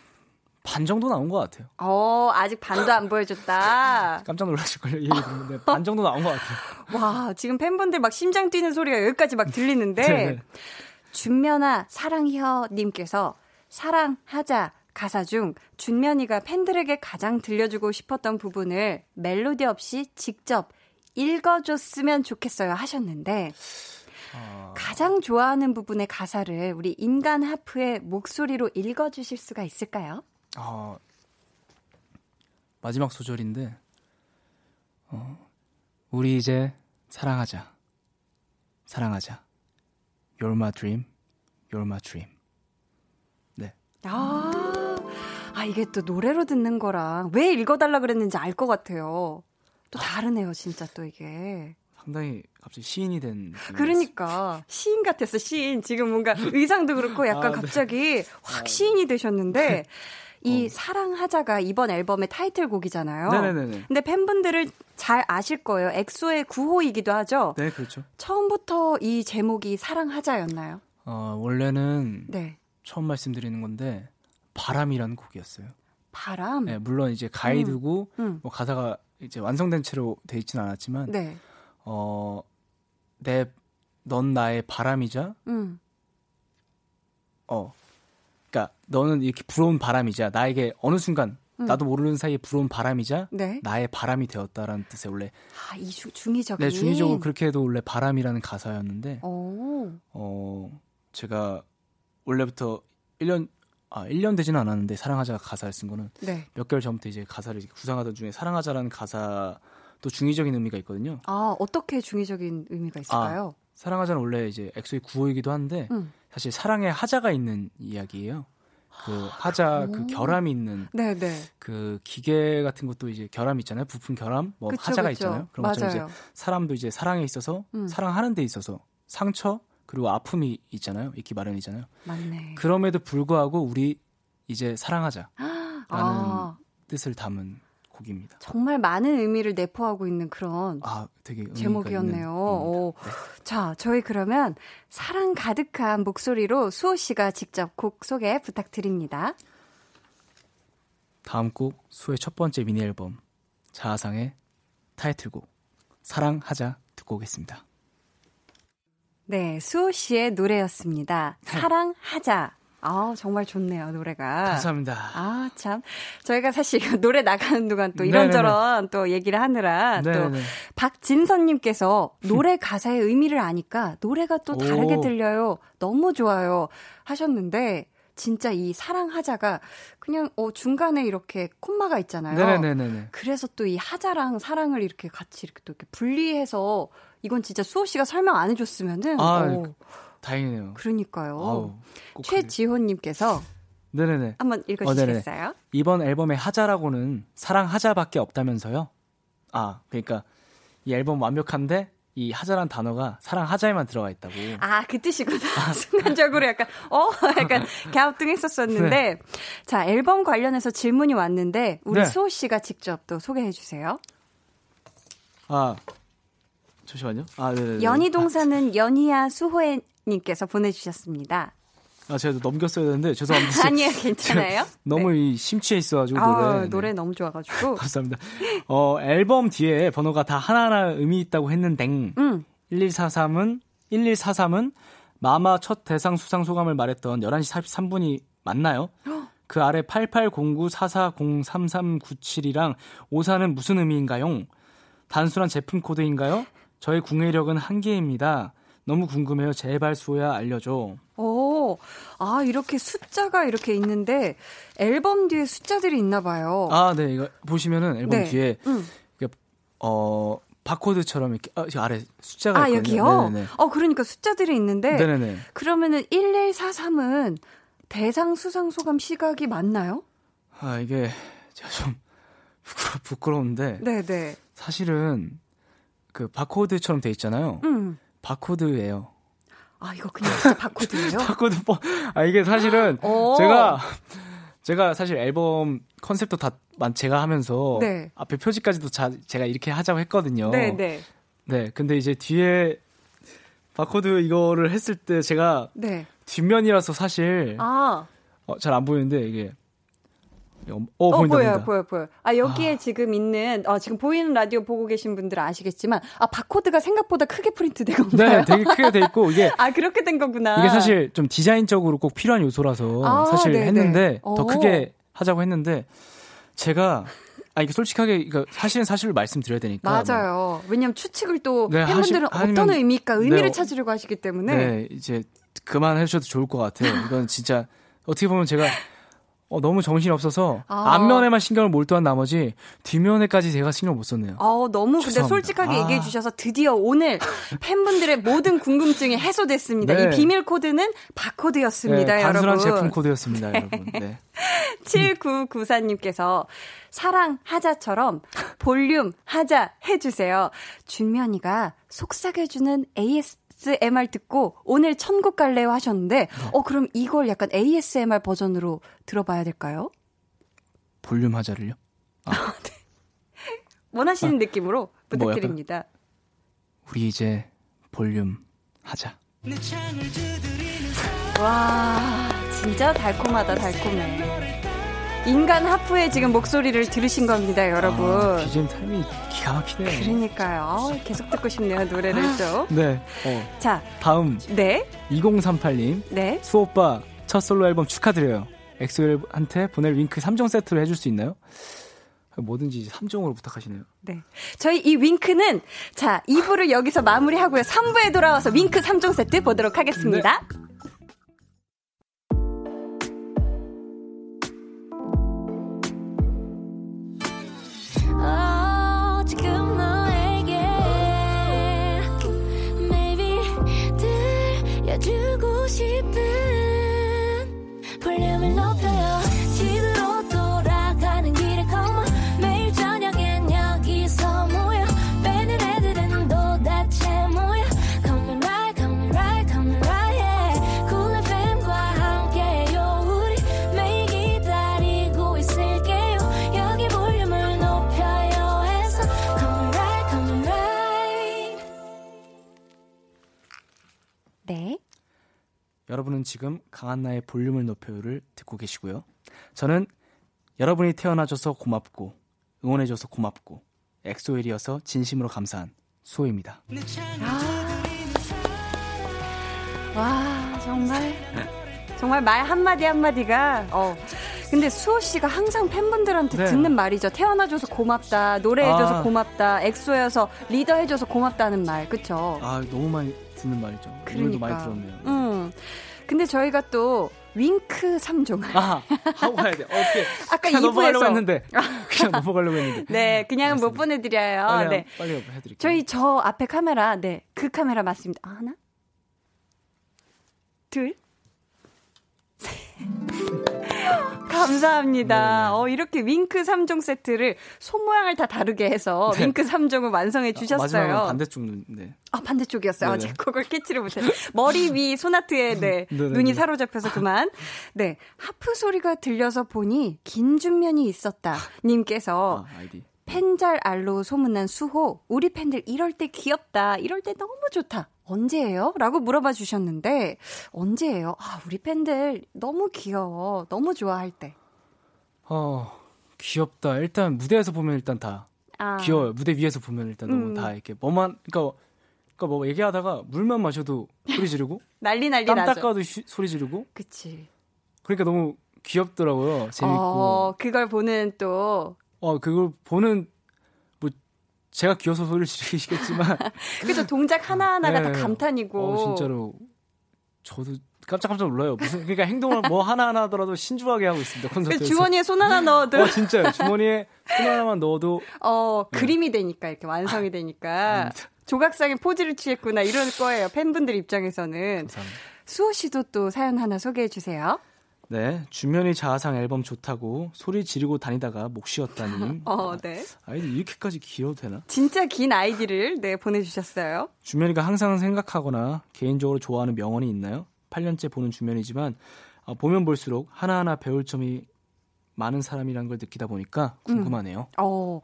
반 정도 나온 것 같아요. 어, 아직 반도 안 보여줬다. 깜짝 놀라실걸요, 이 얘기 듣는데. 반 정도 나온 것 같아요. 와, 지금 팬분들 막 심장 뛰는 소리가 여기까지 막 들리는데. 네. 준면아, 사랑혀 님께서 사랑하자 가사 중 준면이가 팬들에게 가장 들려주고 싶었던 부분을 멜로디 없이 직접 읽어줬으면 좋겠어요 하셨는데 어... 가장 좋아하는 부분의 가사를 우리 인간 하프의 목소리로 읽어주실 수가 있을까요? 어... 마지막 소절인데 어... 우리 이제 사랑하자 사랑하자 You're my dream You're my dream 네. 아, 아 이게 또 노래로 듣는 거랑 왜 읽어달라 그랬는지 알 것 같아요. 또 다르네요, 진짜 또 이게. 상당히 갑자기 시인이 된. 그러니까 시인 같았어 시인. 지금 뭔가 의상도 그렇고 약간 아, 네. 갑자기 확 아, 시인이 되셨는데 네. 이 어. 사랑하자가 이번 앨범의 타이틀곡이잖아요. 네네네. 근데 팬분들을 잘 아실 거예요. 엑소의 구호이기도 하죠. 네, 그렇죠. 처음부터 이 제목이 사랑하자였나요? 어, 원래는 네. 처음 말씀드리는 건데 바람이라는 곡이었어요. 바람? 네, 물론 이제 가이드고 음, 음. 뭐 가사가 이제 완성된 채로 돼 있지는 않았지만 네. 어, 내, 넌 나의 바람이자, 음. 어, 그니까 너는 이렇게 불어온 바람이자, 나에게 어느 순간, 음. 나도 모르는 사이에 불어온 바람이자, 네. 나의 바람이 되었다라는 뜻의 원래. 아, 이 주, 중의적인. 네, 중의적으로 그렇게 해도 원래 바람이라는 가사였는데, 오. 어, 제가 원래부터 1년, 아, 1년 되지는 않았는데, 사랑하자 가사를 쓴 거는 네. 몇 개월 전부터 이제 가사를 구상하던 중에 사랑하자라는 가사, 또 중의적인 의미가 있거든요. 아, 어떻게 중의적인 의미가 있을까요? 아, 사랑하자는 원래 이제 엑소의 구호이기도 한데 음. 사실 사랑에 하자가 있는 이야기예요. 그 하자 그 결함이 있는 네네. 네. 그 기계 같은 것도 이제 결함 있잖아요. 부품 결함 뭐 그쵸, 하자가 그쵸. 있잖아요. 그런 것처럼 이제 사람도 이제 사랑에 있어서 음. 사랑하는 데 있어서 상처 그리고 아픔이 있잖아요. 있기 마련이잖아요. 맞네. 그럼에도 불구하고 우리 이제 사랑하자라는 아. 뜻을 담은 곡입니다. 정말 많은 의미를 내포하고 있는 그런 아, 되게 제목이었네요. 오. 네. 자, 저희 그러면 사랑 가득한 목소리로 수호 씨가 직접 곡 소개 부탁드립니다. 다음 곡 수호의 첫 번째 미니 앨범 자아상의 타이틀곡 사랑하자 듣고 오겠습니다. 네, 수호 씨의 노래였습니다. 네. 사랑하자. 아, 정말 좋네요, 노래가. 감사합니다. 아, 참. 저희가 사실 노래 나가는 동안 또 이런저런 네네네. 또 얘기를 하느라 네네네. 또 박진선님께서 노래 가사의 의미를 아니까 노래가 또 다르게 오. 들려요. 너무 좋아요. 하셨는데, 진짜 이 사랑하자가 그냥 어 중간에 이렇게 콤마가 있잖아요. 네네네. 그래서 또 이 하자랑 사랑을 이렇게 같이 이렇게 또 이렇게 분리해서 이건 진짜 수호 씨가 설명 안 해줬으면은 아, 어, 다행이네요. 그러니까요. 최지호님께서 네네네. 한번 읽어주시겠어요? 어, 이번 앨범의 하자라고는 사랑하자밖에 없다면서요? 아, 그러니까 이 앨범 완벽한데 이 하자란 단어가 사랑하자에만 들어가 있다고. 아, 그 뜻이구나. 아. 순간적으로 약간, 어, 약간 갸우뚱했었었는데. 네. 자, 앨범 관련해서 질문이 왔는데, 우리 네. 수호 씨가 직접 또 소개해 주세요. 아, 잠시만요. 아, 네네. 연희 동사는 연희야 수호의 님께서 보내주셨습니다. 아, 제가 넘겼어야 되는데 죄송합니다. 아니요, 괜찮아요. 너무 네. 심취해 있어가지고 아, 노래. 네. 노래 너무 좋아가지고. 감사합니다. 어 앨범 뒤에 번호가 다 하나하나 의미 있다고 했는데 음. 1143은 1143은 마마 첫 대상 수상 소감을 말했던 11시 43분이 맞나요? 그 아래 880944033397이랑 54는 무슨 의미인가요? 단순한 제품 코드인가요? 저의 궁예력은 한계입니다. 너무 궁금해요. 제발 수호야 알려줘. 오, 아 이렇게 숫자가 이렇게 있는데 앨범 뒤에 숫자들이 있나 봐요. 아, 네 이거 보시면은 앨범 네. 뒤에 음. 어 바코드처럼 이렇게 어, 아래 숫자가 아, 있거든요. 여기요? 네네네. 어 그러니까 숫자들이 있는데 네네네. 그러면은 1143은 대상 수상 소감 시각이 맞나요? 아 이게 제가 좀 부끄러, 운데 네네. 사실은 그 바코드처럼 돼 있잖아요. 음. 바코드예요. 아 이거 그냥 진짜 바코드예요? 바코드 뭐? 아 이게 사실은 어. 제가 제가 사실 앨범 컨셉도 다 제가 하면서 네. 앞에 표지까지도 자, 제가 이렇게 하자고 했거든요. 네, 네. 네, 근데 이제 뒤에 바코드 이거를 했을 때 제가 네. 뒷면이라서 사실 아. 어, 잘 안 보이는데 이게 어, 어, 어 보인다, 보여요, 보여, 보여. 아, 여기에 아. 지금 있는, 어, 지금 보이는 라디오 보고 계신 분들은 아시겠지만, 아, 바코드가 생각보다 크게 프린트 되고 있나요? 네, 되게 크게 돼 있고, 이게. 아, 그렇게 된 거구나. 이게 사실 좀 디자인적으로 꼭 필요한 요소라서 아, 사실 네네. 했는데, 더 오. 크게 하자고 했는데, 제가 아 이게 솔직하게 이거 사실은 사실을 말씀드려야 되니까 맞아요. 뭐. 왜냐면 추측을 또 네, 팬분들은 하시, 어떤 의미일까 의미를 네, 찾으려고 하시기 때문에 네 이제 그만 해주셔도 좋을 것 같아요. 이건 진짜 어떻게 보면 제가 어, 너무 정신이 없어서 아. 앞면에만 신경을 몰두한 나머지 뒷면에까지 제가 신경 못 썼네요. 아, 너무 죄송합니다. 근데 솔직하게 아. 얘기해 주셔서 드디어 오늘 팬분들의 모든 궁금증이 해소됐습니다. 네. 이 비밀 코드는 바코드였습니다, 네, 여러분. 단순한 제품 코드였습니다, 여러분. 네. 7994님께서 사랑하자처럼 볼륨 하자 해주세요. 준면이가 속삭여주는 AS ASMR 듣고 오늘 천국 갈래요 하셨는데, 어, 그럼 이걸 약간 ASMR 버전으로 들어봐야 될까요? 볼륨 하자를요? 아. 네. 원하시는 아, 느낌으로 부탁드립니다. 뭐 우리 이제 볼륨 하자. 와, 진짜 달콤하다, 달콤해. 인간 하프의 지금 목소리를 들으신 겁니다, 여러분. 아, BGM 타이밍 기가 막히네. 그러니까요. 계속 듣고 싶네요, 노래를 또. 네. 어. 자. 다음. 네. 2038님. 네. 수오빠 첫 솔로 앨범 축하드려요. 엑소엘한테 보낼 윙크 3종 세트로 해줄 수 있나요? 뭐든지 3종으로 부탁하시네요. 네. 저희 이 윙크는, 자, 2부를 여기서 마무리하고요. 3부에 돌아와서 윙크 3종 세트 보도록 하겠습니다. 네. 여러분은 지금 강한나의 볼륨을 높여요를 듣고 계시고요. 저는 여러분이 태어나줘서 고맙고 응원해줘서 고맙고 엑소엘이어서 진심으로 감사한 수호입니다. 아. 와 정말 정말 말 한마디 한마디가 어 근데 수호 씨가 항상 팬분들한테 네. 듣는 말이죠. 태어나줘서 고맙다, 노래해줘서 아. 고맙다, 엑소여서 리더해줘서 고맙다는 말, 그쵸? 아 너무 많이 듣는 말이죠. 그러니까. 오늘도 많이 들었네요. 음. 근데 저희가 또 윙크 3종. 아, 하고 가야 돼. 어떻게. 아까 2부에서. 넘어가려고 했는데. 그냥 넘어가려고 했는데. 네, 그냥은 못 보내드려요. 빨리, 네. 빨리 해드릴게요. 저희 저 앞에 카메라, 네. 그 카메라 맞습니다. 아, 하나? 둘? 셋. 감사합니다. 네네. 어, 이렇게 윙크 3종 세트를 손 모양을 다 다르게 해서 네. 윙크 3종을 완성해 아, 주셨어요. 아, 반대쪽, 네. 아, 반대쪽이었어요. 아, 제가 그걸 캐치를 못해. 머리 위 소나트에, 네. 눈이 사로잡혀서 그만. 네. 하프 소리가 들려서 보니 김준면이 있었다. 님께서. 아. 팬잘 알로 소문난 수호, 우리 팬들 이럴 때 귀엽다, 이럴 때 너무 좋다. 언제예요? 라고 물어봐 주셨는데, 언제예요? 아, 우리 팬들 너무 귀여워. 너무 좋아할 때. 어, 귀엽다. 일단 무대에서 보면 일단 다 아. 귀여워요. 무대 위에서 보면 일단 너무 음. 다 이렇게 뭐만, 그니까, 그니까 뭐 얘기하다가 물만 마셔도 소리 지르고. 난리 난리 땀 나죠. 닦아도 쉬, 소리 지르고. 그치. 그러니까 너무 귀엽더라고요. 재밌고. 어, 그걸 보는 또. 어, 그걸 보는 제가 귀여서 소리를 지르시겠지만. 그죠 동작 하나하나가 네. 다 감탄이고. 어, 진짜로. 저도 깜짝깜짝 놀라요. 무슨, 그러니까 행동을 뭐 하나 하나 하더라도 신중하게 하고 있습니다. 콘서트에서. 주머니에 손 하나 넣어도. 어, 진짜요. 주머니에 손 하나만 넣어도. 어, 네. 그림이 되니까, 이렇게 완성이 되니까. 아, 조각상의 포즈를 취했구나, 이럴 거예요. 팬분들 입장에서는. 감사합니다. 수호 씨도 또 사연 하나 소개해 주세요. 네, 준면이 자화상 앨범 좋다고 소리 지르고 다니다가 목 쉬었다님. 어, 네. 아이디 이렇게까지 길어도 되나? 진짜 긴 아이디를 네 보내주셨어요. 준면이가 항상 생각하거나 개인적으로 좋아하는 명언이 있나요? 8년째 보는 준면이지만 어, 보면 볼수록 하나하나 배울 점이 많은 사람이란 걸 느끼다 보니까 궁금하네요. 음. 어,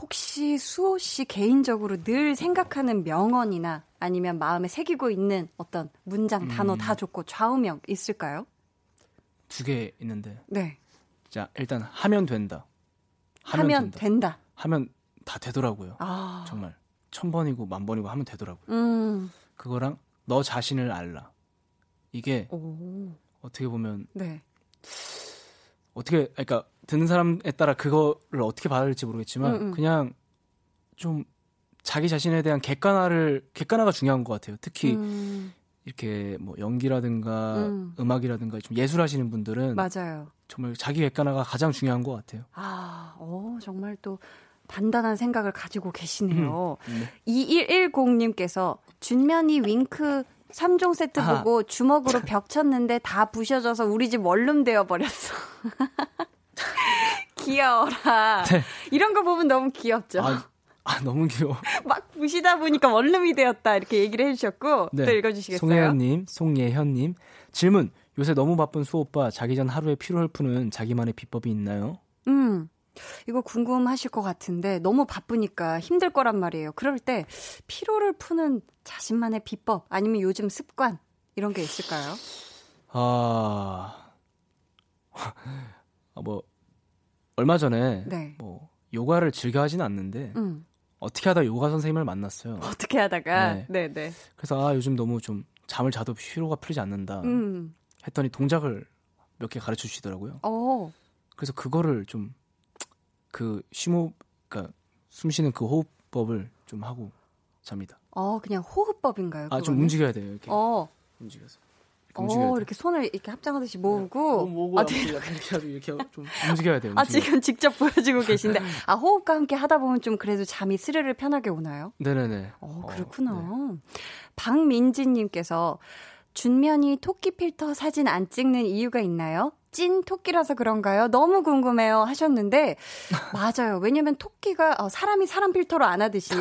혹시 수호 씨 개인적으로 늘 생각하는 명언이나 아니면 마음에 새기고 있는 어떤 문장, 단어 음. 다 좋고 좌우명 있을까요? 두 개 있는데. 네. 자 일단 하면 된다. 하면, 하면 된다. 된다. 하면 다 되더라고요. 아. 정말 천 번이고 만 번이고 하면 되더라고요. 음. 그거랑 너 자신을 알라. 이게 오. 어떻게 보면 네. 어떻게 그러니까 듣는 사람에 따라 그거를 어떻게 받을지 모르겠지만 음, 음. 그냥 좀 자기 자신에 대한 객관화를 객관화가 중요한 것 같아요. 특히 음. 이렇게 뭐 연기라든가 음. 악이라든가 좀 예술하시는 분들은 맞아요. 정말 자기 객관화가 가장 중요한 것 같아요. 아, 어, 정말 또 단단한 생각을 가지고 계시네요. 음, 네. 2110님께서 준면이 윙크 3종 세트 아. 보고 주먹으로 벽 쳤는데 다 부셔져서 우리 집 원룸 되어 버렸어. 귀여워라. 네. 이런 거 보면 너무 귀엽죠. 아, 아 너무 귀여워. 막 부시다 보니까 원룸이 되었다 이렇게 얘기를 해주셨고 네. 또 읽어주시겠어요? 송혜연님, 송예현님 질문. 요새 너무 바쁜 수 오빠 자기 전 하루에 피로를 푸는 자기만의 비법이 있나요? 음. 이거 궁금하실 것 같은데 너무 바쁘니까 힘들 거란 말이에요. 그럴 때 피로를 푸는 자신만의 비법 아니면 요즘 습관 이런 게 있을까요? 아, 아뭐 얼마 전에 네. 뭐 요가를 즐겨 하진 않는데 음. 어떻게 하다 요가 선생님을 만났어요. 어떻게 하다가 네, 네. 네. 그래서 아 요즘 너무 좀 잠을 자도 피로가 풀리지 않는다. 음. 했더니 동작을 몇 개 가르쳐 주시더라고요. 오. 그래서 그거를 좀 그 심호흡, 그러니까 숨 쉬는 그 호흡법을 좀 하고 잡니다. 어, 그냥 호흡법인가요? 아, 좀 움직여야 돼요. 이렇게. 어. 움직여서. 이렇게 어, 이렇게 손을 이렇게 합장하듯이 모으고. 네. 모으고 아, 이렇게 이렇게, 이렇게 좀 움직여야 돼요. 움직여야. 아, 지금 직접 보여주고 계신데. 아, 호흡과 함께 하다 보면 좀 그래도 잠이 스르르 편하게 오나요? 네네네. 어, 그렇구나. 어, 네. 박민지님께서 준면이 토끼 필터 사진 안 찍는 이유가 있나요? 찐 토끼라서 그런가요? 너무 궁금해요 하셨는데 맞아요. 왜냐면 토끼가 어, 사람이 사람 필터로 안 하듯이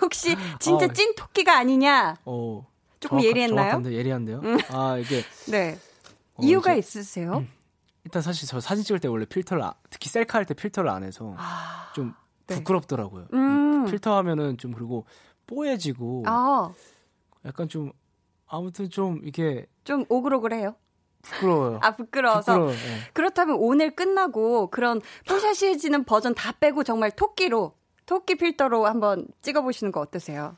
혹시 진짜 어, 찐 토끼가 아니냐? 어, 조금 예리했나요? 정확한데 예리한데요. 음. 아 이게 네 어, 이유가 이제, 있으세요? 음, 일단 사실 저 사진 찍을 때 원래 필터를 특히 셀카 할 때 필터를 안 해서 아, 좀 네. 부끄럽더라고요. 음. 필터 하면은 좀 그리고 뽀얘지고 아. 약간 좀 아무튼 좀 이게 좀 오글오글해요. 부끄러워요. 아 부끄러워서. 부끄러워요, 네. 그렇다면 오늘 끝나고 그런 뽀샤시해지는 버전 다 빼고 정말 토끼로 토끼 필터로 한번 찍어보시는 거 어떠세요?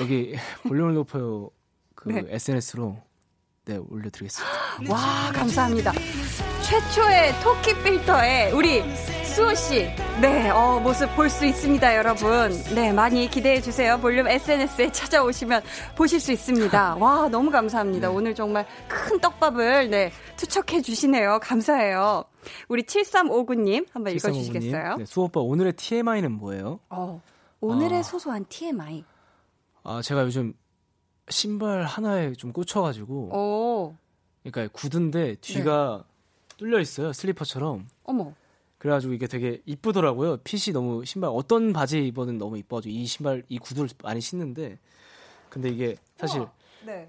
여기 볼륨을 높여요 그 네. SNS로 네 올려드리겠습니다. 와 감사합니다. 최초의 토끼 필터에 우리 수호 씨, 네, 어, 모습 볼 수 있습니다, 여러분. 네, 많이 기대해 주세요. 볼륨 SNS에 찾아오시면 보실 수 있습니다. 와, 너무 감사합니다. 네. 오늘 정말 큰 떡밥을 네 투척해 주시네요. 감사해요. 우리 7359님 한번 7359님. 읽어 주시겠어요? 네, 수호 오빠 오늘의 TMI는 뭐예요? 어, 오늘의 아. 소소한 TMI. 아, 제가 요즘 신발 하나에 좀 꽂혀가지고. 오. 그러니까 굳은데 뒤가 네. 뚫려 있어요 슬리퍼처럼. 어머. 그래가지고 이게 되게 이쁘더라고요. 핏이 너무 신발 어떤 바지 입어든 너무 이뻐가지고 이 신발 이 구두를 많이 신는데 근데 이게 사실 우와, 네.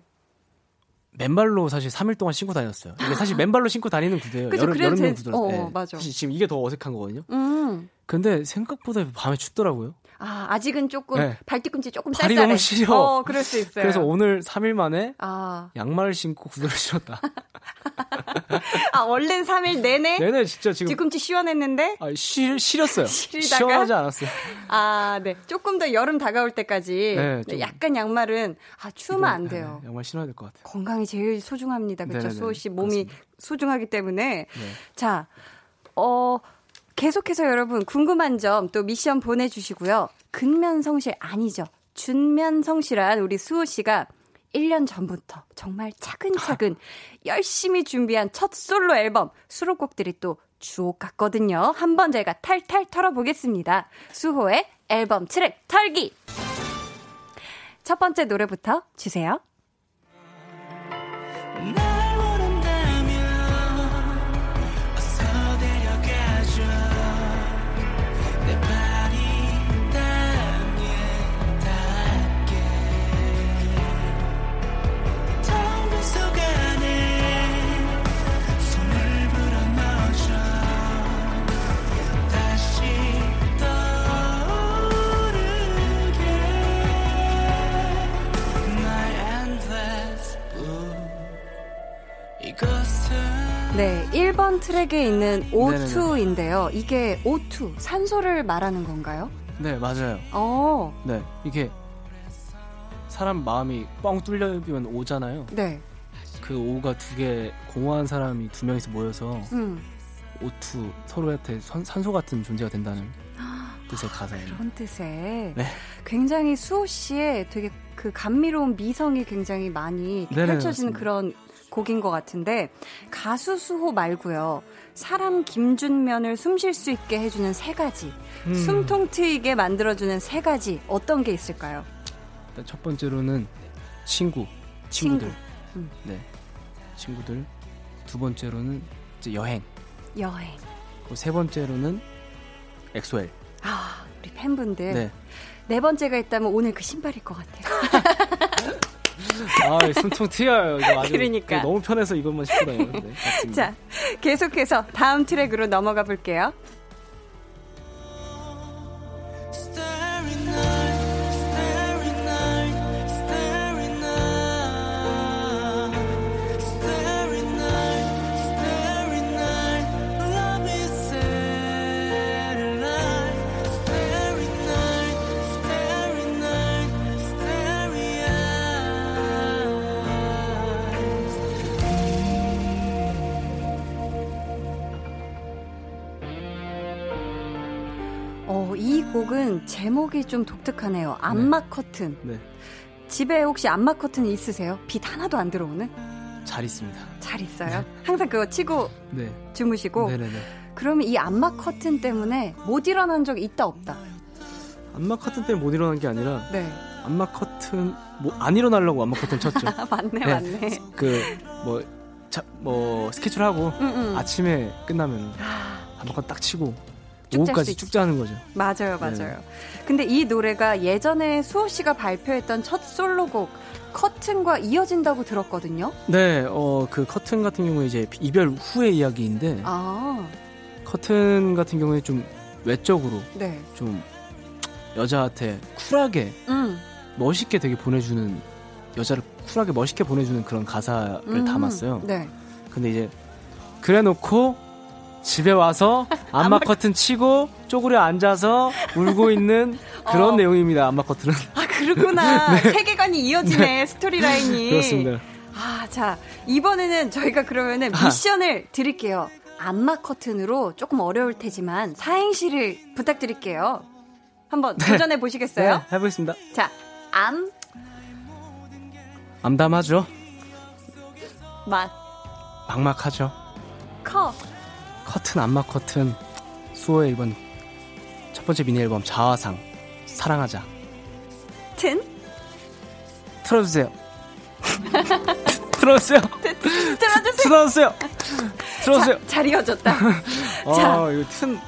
맨발로 사실 3일 동안 신고 다녔어요. 이게 사실 맨발로 신고 다니는 구두예요. 그쵸, 여름 여름용 구두라서. 어, 네. 맞아. 사실 지금 이게 더 어색한 거거든요. 음. 근데 생각보다 밤에 춥더라고요. 아, 아직은 조금 네. 발뒤꿈치 조금 쌀쌀해. 너무 시려. 어, 그럴 수 있어요. 그래서 오늘 3일 만에 아. 양말을 신고 구두를 신었다. 아, 원래는 3일 내내? 내내 진짜 지금. 뒤꿈치 시원했는데? 아, 시, 시렸어요. 시리다가? 시원하지 않았어요. 아, 네. 조금 더 여름 다가올 때까지. 네, 네, 약간 양말은, 아, 추우면 안 돼요. 네, 양말 신어야 될 것 같아요. 건강이 제일 소중합니다. 그렇죠? 수호 씨 몸이 그렇습니다. 소중하기 때문에. 네. 자, 어, 계속해서 여러분 궁금한 점 또 미션 보내주시고요. 근면 성실 아니죠. 준면 성실한 우리 수호 씨가 1년 전부터 정말 차근차근 열심히 준비한 첫 솔로 앨범 수록곡들이 또 주옥 같거든요. 한번 저희가 탈탈 털어보겠습니다. 수호의 앨범 트랙 털기! 첫 번째 노래부터 주세요. 트랙에 있는 O2인데요. 이게 O2, 산소를 말하는 건가요? 네, 맞아요. 어. 네, 이게 사람 마음이 뻥 뚫려면 오잖아요. 네. 그 오가 두 개 공허한 사람이 두 명이서 모여서 음. O2 서로한테 산소 같은 존재가 된다는 뜻의 가사예요. 그런 뜻의 네. 굉장히 수호 씨의 되게 그 감미로운 미성이 굉장히 많이 네네, 펼쳐지는 맞습니다. 그런 곡인 것 같은데 가수 수호 말고요. 사람 김준면을 숨 쉴 수 있게 해주는 세 가지, 음. 숨통 트이게 만들어주는 세 가지 어떤 게 있을까요? 일단 첫 번째로는 친구, 친구들, 친구. 음. 네, 친구들. 두 번째로는 이제 여행, 여행. 그리고 세 번째로는 엑소엘. 아, 우리 팬분들. 네. 네 번째가 있다면 오늘 그 신발일 것 같아요. 아, 숨통 튀어요. 이거 아주 그러니까. 너무 편해서 이것만 신고 다니는데. 자, 계속해서 다음 트랙으로 넘어가 볼게요. 곡은 제목이 좀 독특하네요. 암막 네. 커튼. 네. 집에 혹시 암막 커튼 있으세요? 빛 하나도 안 들어오는? 잘 있습니다. 잘 있어요? 항상 그거 치고 네. 주무시고? 네네네. 그러면 이 암막 커튼 때문에 못 일어난 적 있다 없다? 암막 커튼 때문에 못 일어난 게 아니라 네. 암막 커튼 뭐 안 일어나려고 암막 커튼 쳤죠. 맞네, 네. 맞네. 그뭐 뭐 스케줄 하고. 아침에 끝나면 암막 커튼 딱 치고 오후까지 쭉 자는 거죠. 맞아요, 맞아요. 네. 근데 이 노래가 예전에 수호 씨가 발표했던 첫 솔로곡 커튼과 이어진다고 들었거든요. 네, 어, 그 커튼 같은 경우에 이제 이별 후의 이야기인데, 아. 커튼 같은 경우에 좀 외적으로 네. 좀 여자한테 쿨하게 음. 멋있게 되게 보내주는 여자를 쿨하게 멋있게 보내주는 그런 가사를 음. 담았어요. 네. 근데 이제 그래놓고 집에 와서 안마 커튼 치고 쪼그려 앉아서 울고 있는 그런 어. 내용입니다. 안마 커튼은. 아 그렇구나. 네. 세계관이 이어지네 네. 스토리 라인이. 그렇습니다. 아, 자 이번에는 저희가 그러면은 미션을 드릴게요. 안마 커튼으로 조금 어려울 테지만 사행시를 부탁드릴게요. 한번 네. 도전해 보시겠어요? 네, 해보겠습니다. 자, 암. 암담하죠. 막. 막막하죠. 커. 커튼 안마 커튼 수호의 이번 첫 번째 미니 앨범 자화상 사랑하자 튼 틀어주세요 틀어주세요 틀어주세요 틀어주세요 틀어주세요 자, 잘 이어졌다 아 자, 이거 튼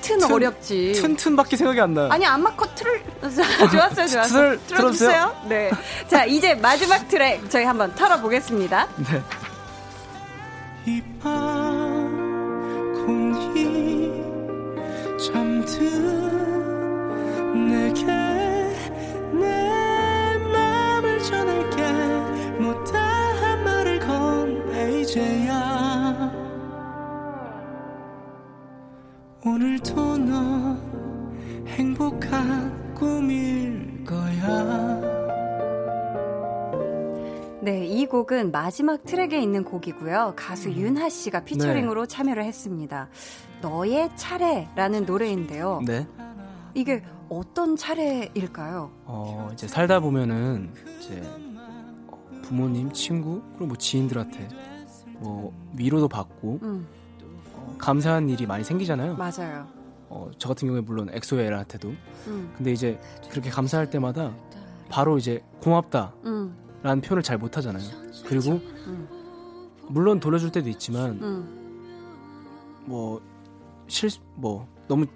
튼, 튼 어렵지. 튼튼밖에 생각이 안 나요. 아니 안마 커트를 좋았어요, 좋았어요. 틀어주세요. 네. 자 이제 마지막 트랙 저희 한번 털어보겠습니다. 네. 오늘도 넌 행복한 꿈일 거야 네, 이 곡은 마지막 트랙에 있는 곡이고요. 가수 음. 윤하 씨가 피처링으로 네. 참여를 했습니다. 너의 차례라는 노래인데요. 네. 이게 어떤 차례일까요? 어, 이제 살다 보면은 이제 부모님, 친구, 그리고 뭐 지인들한테 뭐 위로도 받고 음. 어, 감사한 일이 많이 생기잖아요. 맞아요. 어, 저 같은 경우에 물론 엑소엘한테도. 음. 근데 이제 그렇게 감사할 때마다 바로 이제 고맙다. 음. 라는 표현을 잘 못하잖아요. 그리고 음. 물론 돌려줄 때도 있지만 음. 뭐 실뭐 너무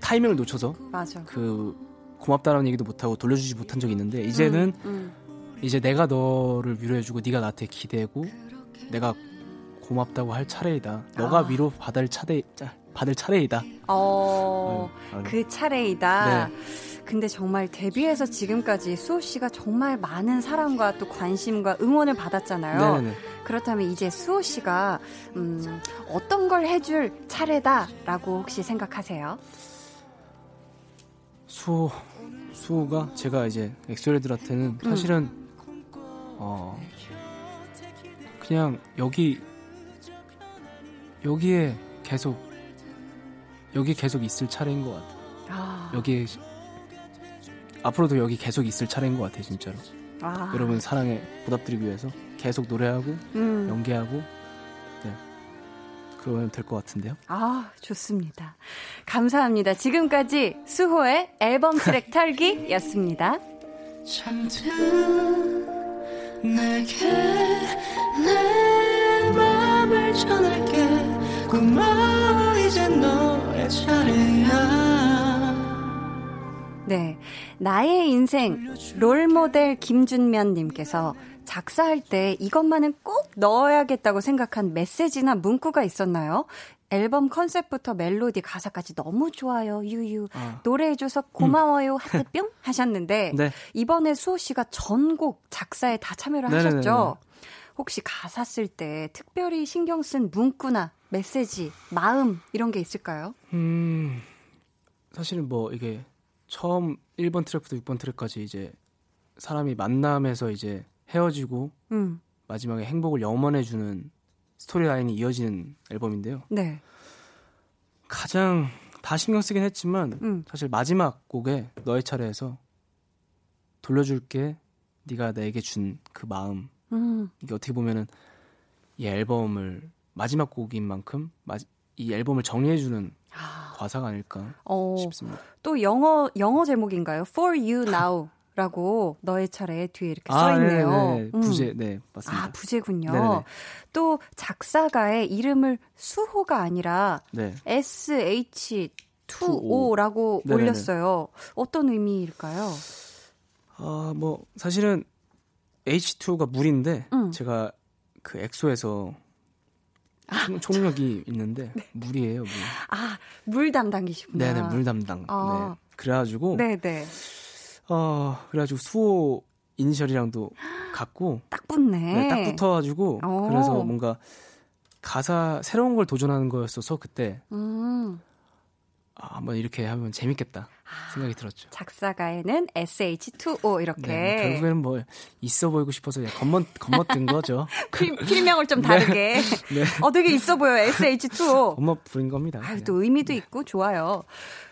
타이밍을 놓쳐서 맞아. 그 고맙다라는 얘기도 못하고 돌려주지 못한 적이 있는데 이제는 음, 음. 이제 내가 너를 위로해주고 네가 나한테 기대고 내가 고맙다고 할 차례이다. 너가 아. 위로 받을 차례 받을 차례이다. 어, 어그 차례이다. 네. 근데 정말 데뷔해서 지금까지 수호 씨가 정말 많은 사랑과 또 관심과 응원을 받았잖아요. 네네. 그렇다면 이제 수호 씨가 음, 어떤 걸 해줄 차례다라고 혹시 생각하세요? 수호 수호가 제가 이제 엑소레들한테는 음. 사실은 음. 어 그냥 여기 여기에 계속 여기 계속 있을 차례인 것 같아요. 아. 여기에 앞으로도 여기 계속 있을 차례인 것 같아요, 진짜로. 아. 여러분 사랑에 보답드리기 위해서 계속 노래하고 음. 연기하고 네. 그러면 될 것 같은데요. 아, 좋습니다. 감사합니다. 지금까지 수호의 앨범 트랙 털기였습니다. 내게 내 맘을 전할게 고마워 이제 너의 차례야 네. 나의 인생 롤모델 김준면님께서 작사할 때 이것만은 꼭 넣어야겠다고 생각한 메시지나 문구가 있었나요? 앨범 컨셉부터 멜로디 가사까지 너무 좋아요. 유유. 아. 노래해줘서 고마워요. 음. 하트 뿅 하셨는데 네. 이번에 수호 씨가 전곡 작사에 다 참여를 네네네네. 하셨죠. 혹시 가사 쓸 때 특별히 신경 쓴 문구나 메시지, 마음 이런 게 있을까요? 음. 사실은 뭐 이게 처음 1번 트랙부터 6번 트랙까지 이제 사람이 만남에서 이제 헤어지고 음. 마지막에 행복을 염원해주는 스토리라인이 이어지는 앨범인데요. 네. 가장 다 신경 쓰긴 했지만 음. 사실 마지막 곡에 너의 차례에서 돌려줄게 네가 나에게 준 그 마음 음. 이게 어떻게 보면은 이 앨범을 마지막 곡인 만큼 이 앨범을 정리해주는 아. 과사가 아닐까 어, 싶습니다. 또 영어 영어 제목인가요? For You Now. 라고 너의 차례 뒤에 이렇게 아, 써 있네요. 음. 부제, 네, 맞습니다. 아, 부제군요. 네네네. 또 작사가의 이름을 수호가 아니라 네. SH2O라고 네네네. 올렸어요. 어떤 의미일까요? 아, 뭐 사실은 H2가 물인데 음. 제가 그 엑소에서 아, 총, 력이 있는데 네. 물이에요, 물. 아, 물 담당이시구나. 네네, 물 담당. 아. 네. 그래가지고 네네. 어, 그래가지고 수호 이니셜이랑도 같고 딱 붙네. 네, 딱 붙어가지고 오. 어. 그래서 뭔가 가사 새로운 걸 도전하는 거였어서 그때 음. 아, 한번 이렇게 하면 재밌겠다 생각이 들었죠. 작사가에는 SH2O 이렇게. 네, 결국에는 뭐 있어 보이고 싶어서 겉멋 겉멋든 거죠. 필, 필명을 좀 다르게. 네. 네. 어 되게 있어 보여 SH2O. 겉멋 부린 겁니다. 아, 또 의미도 있고 좋아요.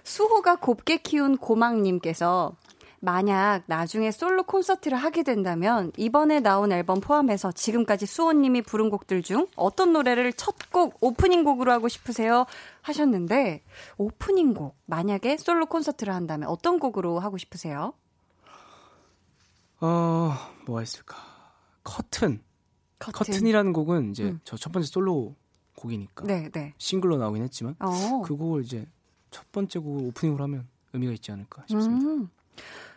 수호가 곱게 키운 고막님께서 만약 나중에 솔로 콘서트를 하게 된다면 이번에 나온 앨범 포함해서 지금까지 수호님이 부른 곡들 중 어떤 노래를 첫 곡 오프닝 곡으로 하고 싶으세요? 하셨는데 오프닝 곡 만약에 솔로 콘서트를 한다면 어떤 곡으로 하고 싶으세요? 어 뭐가 있을까? 커튼. 커튼. 이라는 곡은 이제 음. 저첫 번째 솔로 곡이니까 네, 네. 싱글로 나오긴 했지만 어. 그 곡을 이제 첫 번째 곡을 오프닝으로 하면 의미가 있지 않을까 싶습니다. 음.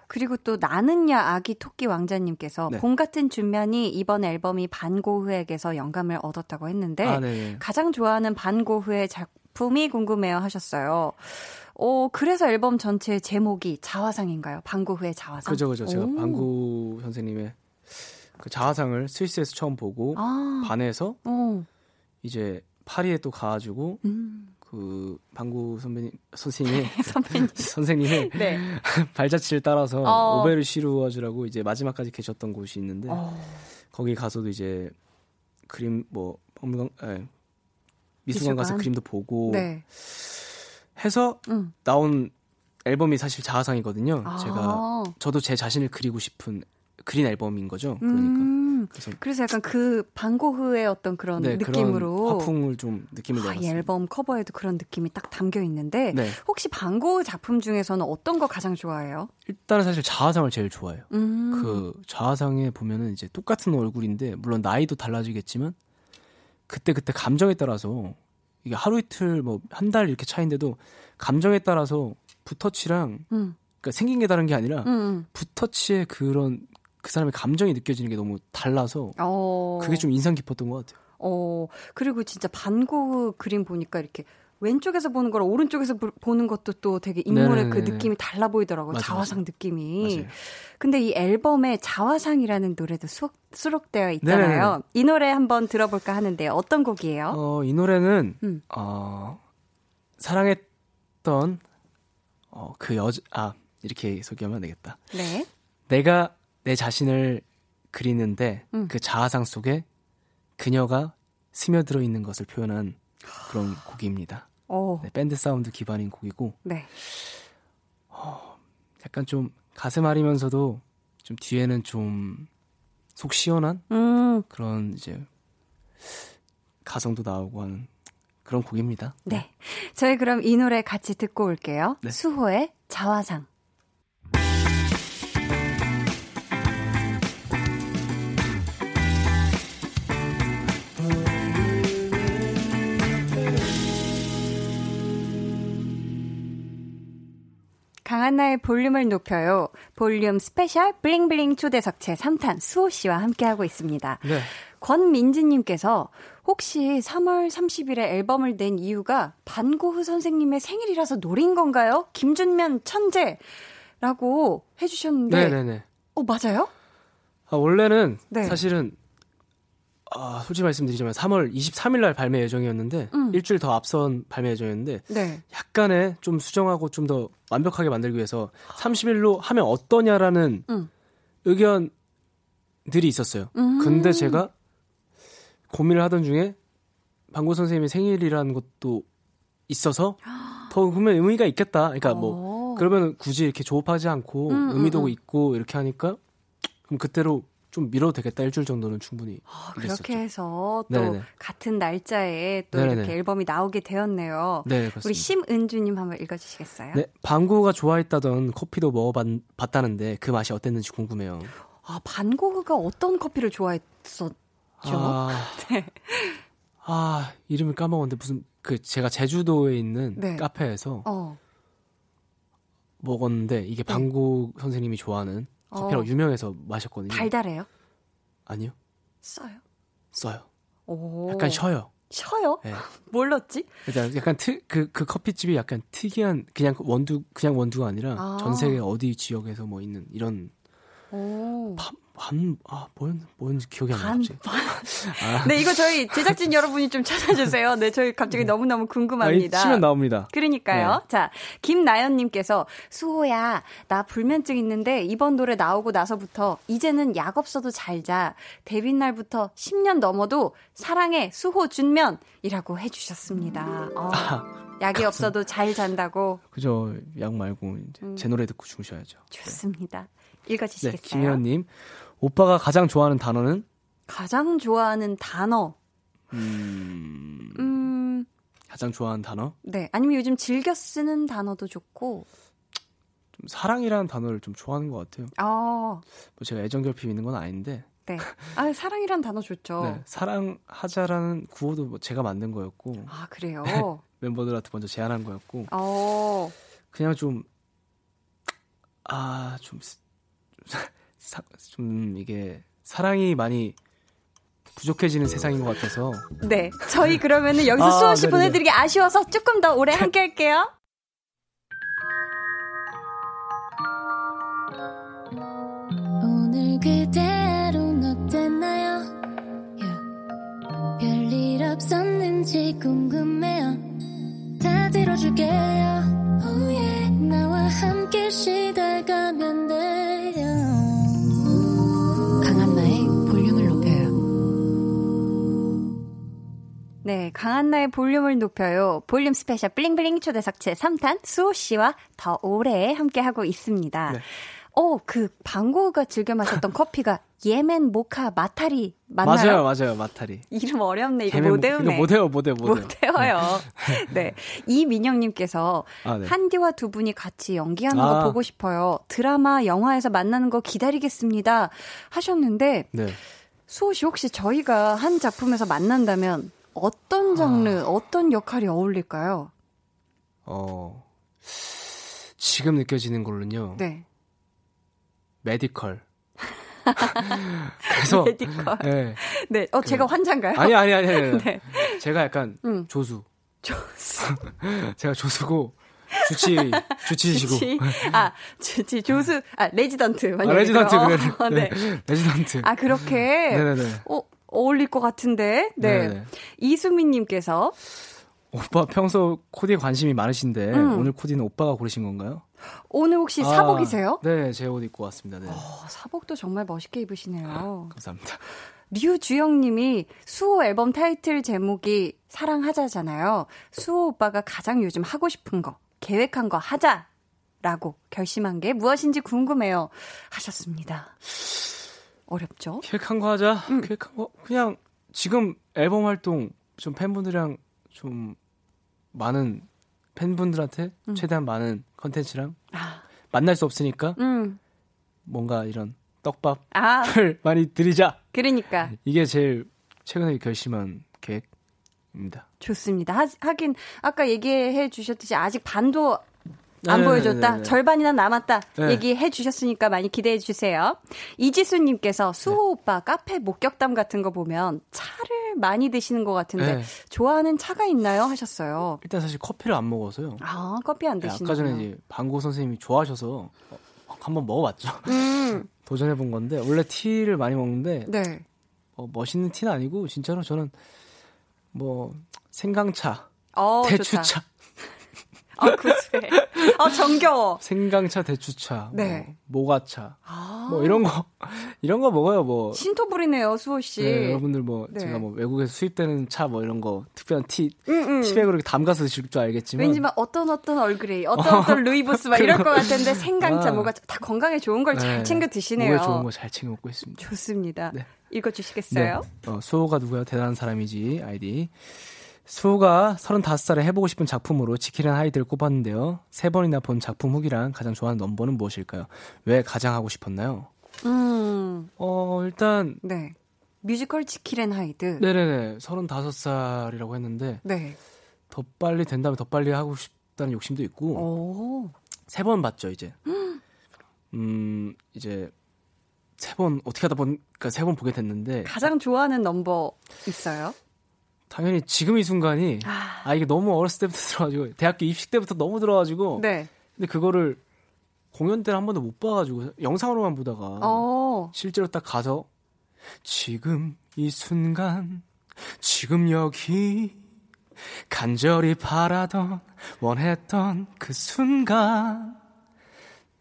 그리고 또 나는야 아기 토끼 왕자님께서 네. 봄 같은 준면이 이번 앨범이 반고흐에게서 영감을 얻었다고 했는데 아, 네, 네. 가장 좋아하는 반고흐의 작품이 궁금해요 하셨어요. 어, 그래서 앨범 전체 제목이 자화상인가요? 반고흐의 자화상. 그죠, 그죠. 제가 반고 선생님의 그 자화상을 스위스에서 처음 보고 아. 반해서 오. 이제 파리에 또 가가지고 음. 그 방구 선배님 선생님이 선배님 선생님의 네. 발자취를 따라서 어. 오베르 시루어즈라고 이제 마지막까지 계셨던 곳이 있는데 어. 거기 가서도 이제 그림 뭐 박물관 예, 미술관, 가서 그림도 보고 네. 해서 음. 나온 앨범이 사실 자화상이거든요. 아. 제가 저도 제 자신을 그리고 싶은 그린 앨범인 거죠. 그러니까. 음, 그래서, 그래서 약간 그 반고흐의 어떤 그런 네, 느낌으로 그런 화풍을 좀 느낌을 아, 내봤습니다. 앨범 커버에도 그런 느낌이 딱 담겨 있는데 네. 혹시 반고흐 작품 중에서는 어떤 거 가장 좋아해요? 일단은 사실 자화상을 제일 좋아해요. 음. 그 자화상에 보면은 이제 똑같은 얼굴인데 물론 나이도 달라지겠지만 그때 그때 감정에 따라서 이게 하루 이틀 뭐 한 달 이렇게 차인데도 감정에 따라서 붓터치랑 음. 그러니까 생긴 게 다른 게 아니라 음. 음. 붓터치의 그런 그 사람의 감정이 느껴지는 게 너무 달라서 어. 그게 좀 인상 깊었던 것 같아요. 어, 그리고 진짜 반고 그림 보니까 이렇게 왼쪽에서 보는 거랑 오른쪽에서 보는 것도 또 되게 인물의 네네네. 그 느낌이 달라 보이더라고요. 맞아, 자화상 맞아. 느낌이. 맞아요. 근데 이 앨범에 자화상이라는 노래도 수록, 수록되어 있잖아요. 네네네. 이 노래 한번 들어볼까 하는데 어떤 곡이에요? 어, 이 노래는 음. 어, 사랑했던 어, 그 여자 아 이렇게 소개하면 되겠다. 네. 내가 내 자신을 그리는데 음. 그 자화상 속에 그녀가 스며들어 있는 것을 표현한 그런 곡입니다. 네, 밴드 사운드 기반인 곡이고. 네. 어, 약간 좀 가슴 아리면서도 좀 뒤에는 좀 속 시원한 음. 그런 이제 가성도 나오고 하는 그런 곡입니다. 네. 네. 저희 그럼 이 노래 같이 듣고 올게요. 네. 수호의 자화상. 강한나의 볼륨을 높여요. 볼륨 스페셜 블링블링 초대석 제 3탄 수호 씨와 함께하고 있습니다. 네. 권민지님께서 혹시 3월 30일에 앨범을 낸 이유가 반고흐 선생님의 생일이라서 노린 건가요? 김준면 천재 라고 해주셨는데. 네네네. 어, 맞아요? 아, 원래는 네. 사실은 아, 솔직히 말씀드리자면 3월 23일 날 발매 예정이었는데 음. 일주일 더 앞선 발매 예정이었는데 네. 약간의 좀 수정하고 좀 더 완벽하게 만들기 위해서 30일로 하면 어떠냐라는 음. 의견들이 있었어요. 음. 근데 제가 고민을 하던 중에 방고 선생님의 생일이라는 것도 있어서 더 그러면 의미가 있겠다. 그러니까 뭐 오. 그러면 굳이 이렇게 조업하지 않고 음, 음 의미도 음, 있고 이렇게 하니까 그럼 그때로 좀 미뤄도 되겠다 일주일 정도는 충분히 아, 그렇게 해서 또 네네. 같은 날짜에 또 네네. 이렇게 앨범이 나오게 되었네요. 네. 우리 심은주님 한번 읽어주시겠어요? 네, 방구가 좋아했다던 커피도 먹어봤다는데 그 맛이 어땠는지 궁금해요. 아 반고흐가 어떤 커피를 좋아했었죠? 아, 네. 아 이름을 까먹었는데 무슨 그 제가 제주도에 있는 네. 카페에서 어. 먹었는데 이게 네. 방구 선생님이 좋아하는 커피라고 어. 유명해서 마셨거든요. 달달해요? 아니요. 써요? 써요. 오. 약간 쉬어요. 쉬어요? 네. 뭘 넣었지? 일단 약간 트, 그, 그 커피집이 약간 특이한, 그냥 원두, 그냥 원두가 아니라 아. 전 세계 어디 지역에서 뭐 있는 이런 오. 파, 반, 아, 뭔, 뭔지 기억이 안 나지. 아. 네, 이거 저희 제작진 여러분이 좀 찾아주세요. 네, 저희 갑자기 네. 너무너무 궁금합니다. 아, 치면 나옵니다. 그러니까요. 네. 자, 김나연 님께서, 수호야, 나 불면증 있는데 이번 노래 나오고 나서부터 이제는 약 없어도 잘 자. 데뷔 날부터 10년 넘어도 사랑해, 수호 준면이라고 해 주셨습니다. 어, 아, 약이 없어도 잘 잔다고. 그죠. 약 말고 이제 음. 제 노래 듣고 주무셔야죠. 좋습니다. 읽어주시겠어요? 네, 김혜연님. 오빠가 가장 좋아하는 단어는? 가장 좋아하는 단어. 음. 음. 가장 좋아하는 단어? 네. 아니면 요즘 즐겨 쓰는 단어도 좋고. 좀 사랑이라는 단어를 좀 좋아하는 것 같아요. 아. 뭐 제가 애정 결핍 있는 건 아닌데. 네. 아, 사랑이란 단어 좋죠. 네. 사랑하자라는 구호도 뭐 제가 만든 거였고. 아, 그래요? 멤버들한테 먼저 제안한 거였고. 어. 그냥 좀, 아, 좀, 사, 좀 이게 사랑이 많이 부족해지는 세상인 것 같아서. 네. 저희 그러면은 여기서 아, 수호 씨 보내드리기 아쉬워서 조금 더 오래 함께 할게요. 오늘 그대 하루 어땠나요? Yeah. 별일 없었는지 궁금해요. 다 들어줄게요. Oh yeah. 나와 함께 쉬다 가면 돼 네, 강한나의 볼륨을 높여요. 볼륨 스페셜 블링블링 초대석 제 3탄 수호 씨와 더 오래 함께하고 있습니다. 네. 어, 그 방고가 즐겨 마셨던 커피가 예멘 모카 마타리 맞나요? 맞아요, 맞아요, 마타리. 이름 어렵네. 이거 못 외우네. 못 외워, 못 외워, 못 외워요. 네. 이민영님께서 아, 네. 한디와 두 분이 같이 연기하는 아. 거 보고 싶어요. 드라마, 영화에서 만나는 거 기다리겠습니다. 하셨는데, 네. 수호 씨 혹시 저희가 한 작품에서 만난다면 어떤 장르, 아... 어떤 역할이 어울릴까요? 어, 지금 느껴지는 걸로는요. 네. 메디컬. 그래서 메디컬. 네. 네. 어, 그, 제가 환자인가요? 아니, 아니, 아니. 아니. 네. 제가 약간 음. 조수. 조수. 제가 조수고 주치 주치시고. 주치. 아 주치 조수 아 레지던트. 아, 레지던트 그래. 어, 네. 레지던트. 아 그렇게. 네네네. 어 어울릴 것 같은데. 네. 네네. 이수민님께서 오빠 평소 코디에 관심이 많으신데 음. 오늘 코디는 오빠가 고르신 건가요? 오늘 혹시 아, 사복이세요? 네, 제 옷 입고 왔습니다. 네. 오, 어, 사복도 정말 멋있게 입으시네요. 아, 감사합니다. 류주영님이 수호 앨범 타이틀 제목이 사랑하자잖아요. 수호 오빠가 가장 요즘 하고 싶은 거, 계획한 거 하자라고 결심한 게 무엇인지 궁금해요. 하셨습니다. 어렵죠? 계획한 거 하자. 음. 계획한 거 그냥 지금 앨범 활동 좀 팬분들이랑 좀 많은 팬분들한테 음. 최대한 많은 컨텐츠랑 아. 만날 수 없으니까 음. 뭔가 이런 떡밥을 아. 많이 드리자. 그러니까 이게 제일 최근에 결심한 계획입니다. 좋습니다. 하, 하긴 아까 얘기해 주셨듯이 아직 반도 안 네네네네. 보여줬다. 절반이나 남았다. 네. 얘기해 주셨으니까 많이 기대해 주세요. 이지수님께서 수호 네. 오빠 카페 목격담 같은 거 보면 차를 많이 드시는 것 같은데 네. 좋아하는 차가 있나요? 하셨어요. 일단 사실 커피를 안 먹어서요. 아 커피 안 드시는. 네, 아까 전에 이제 방고 선생님이 좋아하셔서 한번 먹어봤죠. 음. 도전해 본 건데 원래 티를 많이 먹는데 네. 어, 멋있는 티는 아니고 진짜로 저는 뭐 생강차, 어, 대추차. 좋다. 아, 구수해. 아, 정겨워. 생강차, 대추차, 뭐 네. 뭐, 모가차, 아~ 뭐 이런 거 이런 거 먹어요. 뭐 신토불이네요, 수호 씨. 네, 여러분들 뭐 네. 제가 뭐 외국에서 수입되는 차 뭐 이런 거 특별한 티 음, 음. 티백으로 이렇게 담가서 드실 줄 알겠지만 왠지 막 어떤 어떤 얼그레이, 어떤 어떤 루이보스 막 이럴 것 같은데 생강차, 아. 뭐가 다 건강에 좋은 걸잘 네. 챙겨 드시네요. 몸에 좋은 거 잘 챙겨 먹고 있습니다. 좋습니다. 네. 읽어주시겠어요? 네. 어, 수호가 누구야? 대단한 사람이지 아이디. 수호가 35살에 해보고 싶은 작품으로 지킬 앤 하이드 꼽았는데요. 세 번이나 본 작품 후기랑 가장 좋아하는 넘버는 무엇일까요? 왜 가장 하고 싶었나요? 음. 어, 일단. 네. 뮤지컬 지킬 앤 하이드. 네네네. 35살이라고 했는데. 네. 더 빨리 된다면 더 빨리 하고 싶다는 욕심도 있고. 세 번 봤죠, 이제. 음, 이제. 세 번, 어떻게 하다 보니까 세 번 보게 됐는데. 가장 좋아하는 넘버 있어요? 당연히 지금 이 순간이 아, 아 이게 너무 어렸을 때부터 들어가지고 대학교 입시 때부터 너무 들어가지고 네. 근데 그거를 공연 때는 한 번도 못 봐가지고 영상으로만 보다가 어. 실제로 딱 가서 지금 이 순간 지금 여기 간절히 바라던 원했던 그 순간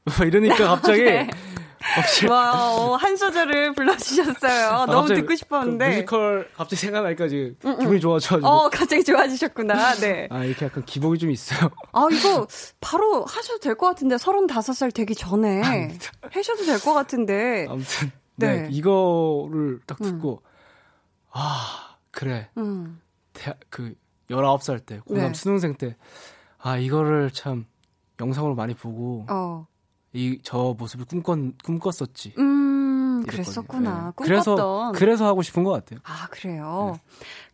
뭐 이러니까 갑자기 네. 와, 어, 한 소절을 불러주셨어요. 아, 너무 듣고 싶었는데. 그 뮤지컬 갑자기 생각나니까 지금 음, 음. 기분이 좋아져가지고. 어, 갑자기 좋아지셨구나. 네. 아, 이렇게 약간 기복이 좀 있어요. 아, 이거 바로 하셔도 될 것 같은데, 35살 되기 전에. 하셔도 될 것 같은데. 아무튼. 네. 네. 이거를 딱 듣고, 음. 아, 그래. 음. 대학, 그, 19살 때, 고3 네. 수능생 때, 아, 이거를 참 영상으로 많이 보고, 어. 이 저 모습을 꿈꿨 꿈꿨었지. 음, 그랬었구나. 네. 그래서 그래서 하고 싶은 것 같아요. 아 그래요. 네.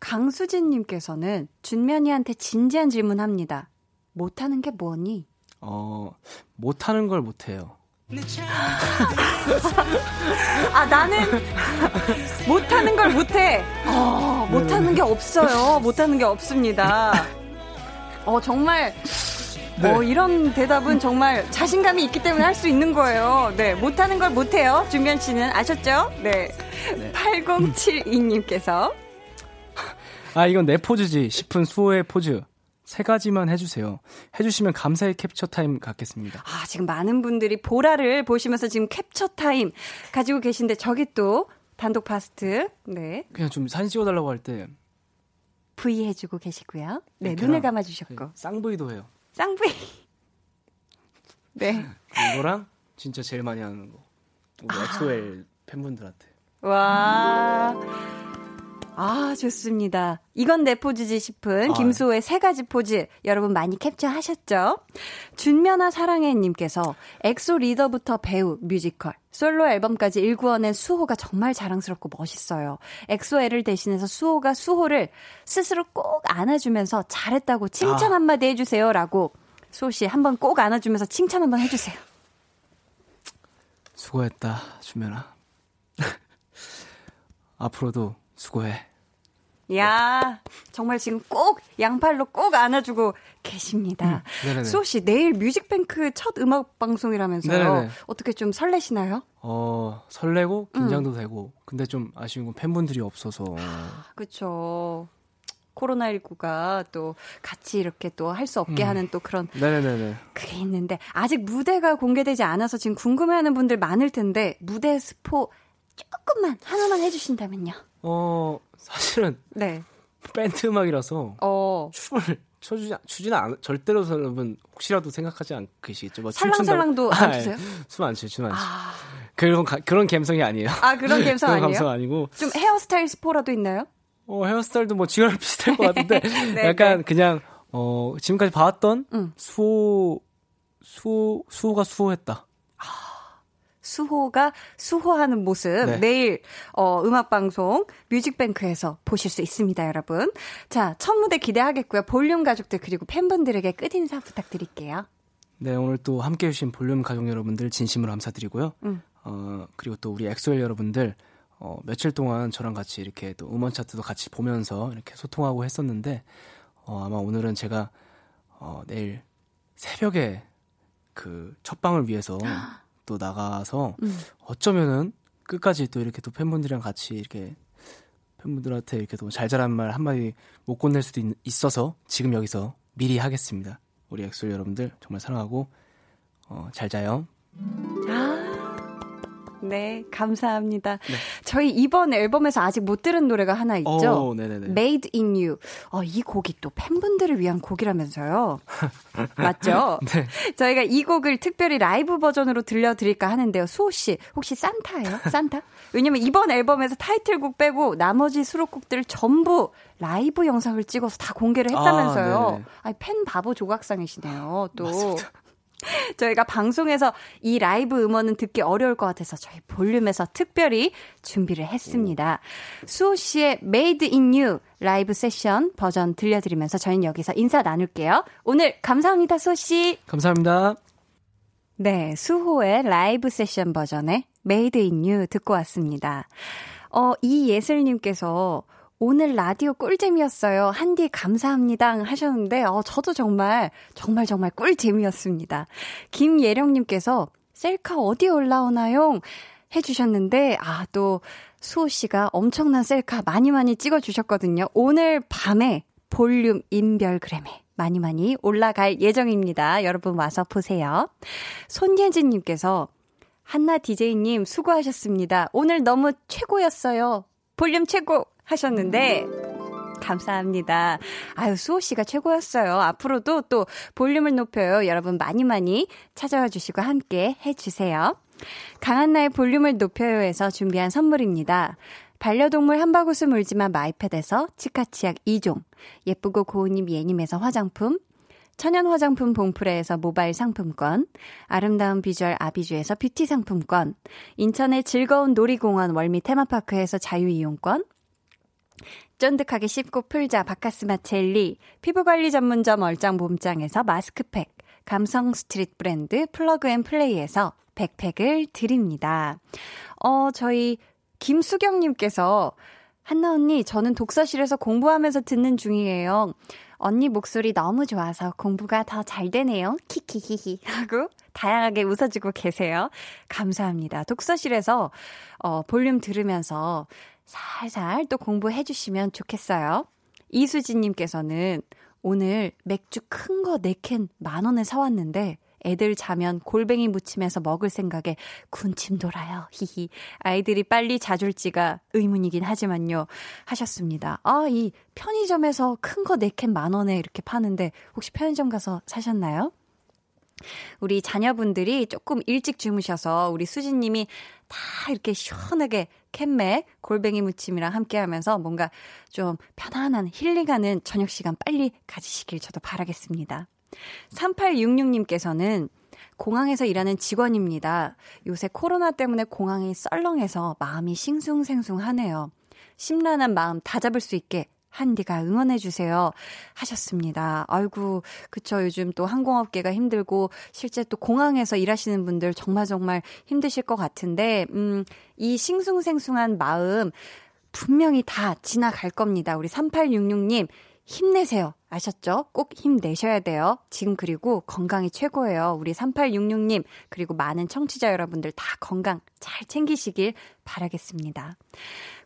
강수진님께서는 준면이한테 진지한 질문합니다. 못하는 게 뭐니? 어 못하는 걸 못해요. 아 나는 못하는 걸 못해. 어, 못하는 게 없어요. 못하는 게 없습니다. 어 정말 네. 어, 이런 대답은 정말 자신감이 있기 때문에 할 수 있는 거예요. 네, 못하는 걸 못해요. 준면 씨는 아셨죠? 네. 네. 8072님께서. 아, 이건 내 포즈지 싶은 수호의 포즈. 세 가지만 해주세요. 해주시면 감사의 캡처 타임 갖겠습니다. 아, 지금 많은 분들이 보라를 보시면서 지금 캡처 타임 가지고 계신데 저기 또 단독 파스트. 네. 그냥 좀 사진 찍어달라고 할 때. V 해주고 계시고요. 네, 네 눈을 감아주셨고. 네, 쌍V도 해요. 쌍V. 네. 이거랑 진짜 제일 많이 하는 거. 우리 아. 엑소엘 팬분들한테. 와. 아, 좋습니다. 이건 내 포즈지 싶은 아, 김수호의 세 가지 포즈 여러분 많이 캡처하셨죠? 준면아 사랑해님께서 엑소 리더부터 배우, 뮤지컬, 솔로 앨범까지 일구어낸 수호가 정말 자랑스럽고 멋있어요. 엑소애를 대신해서 수호가 수호를 스스로 꼭 안아주면서 잘했다고 칭찬 아. 한마디 해주세요. 라고 수호 씨 한번 꼭 안아주면서 칭찬 한번 해주세요. 수고했다, 준면아. 앞으로도 수고해. 야, 정말 지금 꼭 양팔로 꼭 안아주고 계십니다. 음, 수호 씨, 내일 뮤직뱅크 첫 음악 방송이라면서요. 네네네. 어떻게 좀 설레시나요? 어, 설레고 긴장도 음. 되고. 근데 좀 아쉬운 건 팬분들이 없어서. 그렇죠. 코로나19가 또 같이 이렇게 또 할 수 없게 음. 하는 또 그런 네네네. 그게 있는데 아직 무대가 공개되지 않아서 지금 궁금해하는 분들 많을 텐데 무대 스포 조금만 하나만 해주신다면요. 어 사실은 네 밴드 음악이라서 어. 춤을 춰주지 추지는 않, 절대로 여러분 혹시라도 생각하지 않으시겠죠. 뭐 살랑살랑도 안 추세요? 춤안 추요, 춤안 추. 아... 그런 그런 감성이 아니에요. 아 그런 감성 아니에요? 감성 아니고 좀 헤어스타일 스포라도 있나요? 어, 헤어스타일도 뭐 지금 비슷할 것 같은데 네, 약간 네. 그냥 어 지금까지 봐왔던 음. 수호 수호 수호가 수호했다. 아, 수호가 수호하는 모습 네. 내일 어 음악 방송 뮤직뱅크에서 보실 수 있습니다, 여러분. 자, 첫 무대 기대하겠고요. 볼륨 가족들 그리고 팬분들에게 끝 인사 부탁드릴게요. 네, 오늘 또 함께 해주신 볼륨 가족 여러분들 진심으로 감사드리고요. 음. 어, 그리고 또 우리 엑소엘 여러분들 어, 며칠 동안 저랑 같이 이렇게 또 음원 차트도 같이 보면서 이렇게 소통하고 했었는데 어, 아마 오늘은 제가 어, 내일 새벽에 그 첫 방을 위해서 또 나가서 음. 어쩌면은 끝까지 또 이렇게 또 팬분들이랑 같이 이렇게 팬분들한테 이렇게 또 잘 자란 말 한마디 못 건넬 수도 있, 어서 지금 여기서 미리 하겠습니다. 우리 엑솔 여러분들 정말 사랑하고 어, 잘 자요. 아. 네, 감사합니다. 네. 저희 이번 앨범에서 아직 못 들은 노래가 하나 있죠. 오, Made in You. 어, 이 곡이 또 팬분들을 위한 곡이라면서요. 맞죠? 네. 저희가 이 곡을 특별히 라이브 버전으로 들려드릴까 하는데요. 수호 씨, 혹시 산타예요? 산타? 왜냐면 이번 앨범에서 타이틀곡 빼고 나머지 수록곡들을 전부 라이브 영상을 찍어서 다 공개를 했다면서요. 아, 아니, 팬 바보 조각상이시네요. 또. 맞습니다. 저희가 방송에서 이 라이브 음원은 듣기 어려울 것 같아서 저희 볼륨에서 특별히 준비를 했습니다. 수호 씨의 Made in You 라이브 세션 버전 들려드리면서 저희는 여기서 인사 나눌게요. 오늘 감사합니다, 수호 씨. 감사합니다. 네, 수호의 라이브 세션 버전의 Made in You 듣고 왔습니다. 어, 이 예슬님께서 오늘 라디오 꿀잼이었어요. 한디 감사합니다 하셨는데 어 저도 정말 정말 정말 꿀잼이었습니다. 김예령님께서 셀카 어디 올라오나요? 해주셨는데 아 또 수호 씨가 엄청난 셀카 많이 많이 찍어주셨거든요. 오늘 밤에 볼륨 인별그램에 많이 많이 올라갈 예정입니다. 여러분 와서 보세요. 손예진님께서 한나 DJ님 수고하셨습니다. 오늘 너무 최고였어요. 볼륨 최고! 하셨는데, 감사합니다. 아유, 수호 씨가 최고였어요. 앞으로도 또 볼륨을 높여요. 여러분 많이 많이 찾아와 주시고 함께 해 주세요. 강한나의 볼륨을 높여요에서 준비한 선물입니다. 반려동물 한바구스 물지만 마이패드에서 치카치약 2종, 예쁘고 고운님 예님에서 화장품, 천연 화장품 봉프레에서 모바일 상품권, 아름다운 비주얼 아비주에서 뷰티 상품권, 인천의 즐거운 놀이공원 월미 테마파크에서 자유이용권, 쫀득하게 씹고 풀자 박카스맛 젤리, 피부관리 전문점 얼짱 몸짱에서 마스크팩, 감성 스트릿 브랜드 플러그 앤 플레이에서 백팩을 드립니다. 어, 저희 김수경님께서 한나 언니, 저는 독서실에서 공부하면서 듣는 중이에요. 언니 목소리 너무 좋아서 공부가 더 잘 되네요. 키키히히 하고 다양하게 웃어주고 계세요. 감사합니다. 독서실에서 어, 볼륨 들으면서 살살 또 공부해 주시면 좋겠어요. 이수진님께서는 오늘 맥주 큰 거 4캔 만 원에 사왔는데 애들 자면 골뱅이 무침해서 먹을 생각에 군침 돌아요. 히히. 아이들이 빨리 자줄지가 의문이긴 하지만요. 하셨습니다. 아, 이 편의점에서 큰 거 4캔 만 원에 이렇게 파는데 혹시 편의점 가서 사셨나요? 우리 자녀분들이 조금 일찍 주무셔서 우리 수진님이 다 이렇게 시원하게 캔맥, 골뱅이 무침이랑 함께 하면서 뭔가 좀 편안한 힐링하는 저녁 시간 빨리 가지시길 저도 바라겠습니다. 3866님께서는 공항에서 일하는 직원입니다. 요새 코로나 때문에 공항이 썰렁해서 마음이 싱숭생숭하네요. 심란한 마음 다 잡을 수 있게 한디가 응원해주세요. 하셨습니다. 아이고, 그쵸. 요즘 또 항공업계가 힘들고, 실제 또 공항에서 일하시는 분들 정말 정말 힘드실 것 같은데, 음, 이 싱숭생숭한 마음, 분명히 다 지나갈 겁니다. 우리 3866님, 힘내세요. 아셨죠? 꼭 힘내셔야 돼요. 지금 그리고 건강이 최고예요. 우리 3866님, 그리고 많은 청취자 여러분들 다 건강 잘 챙기시길 바라겠습니다.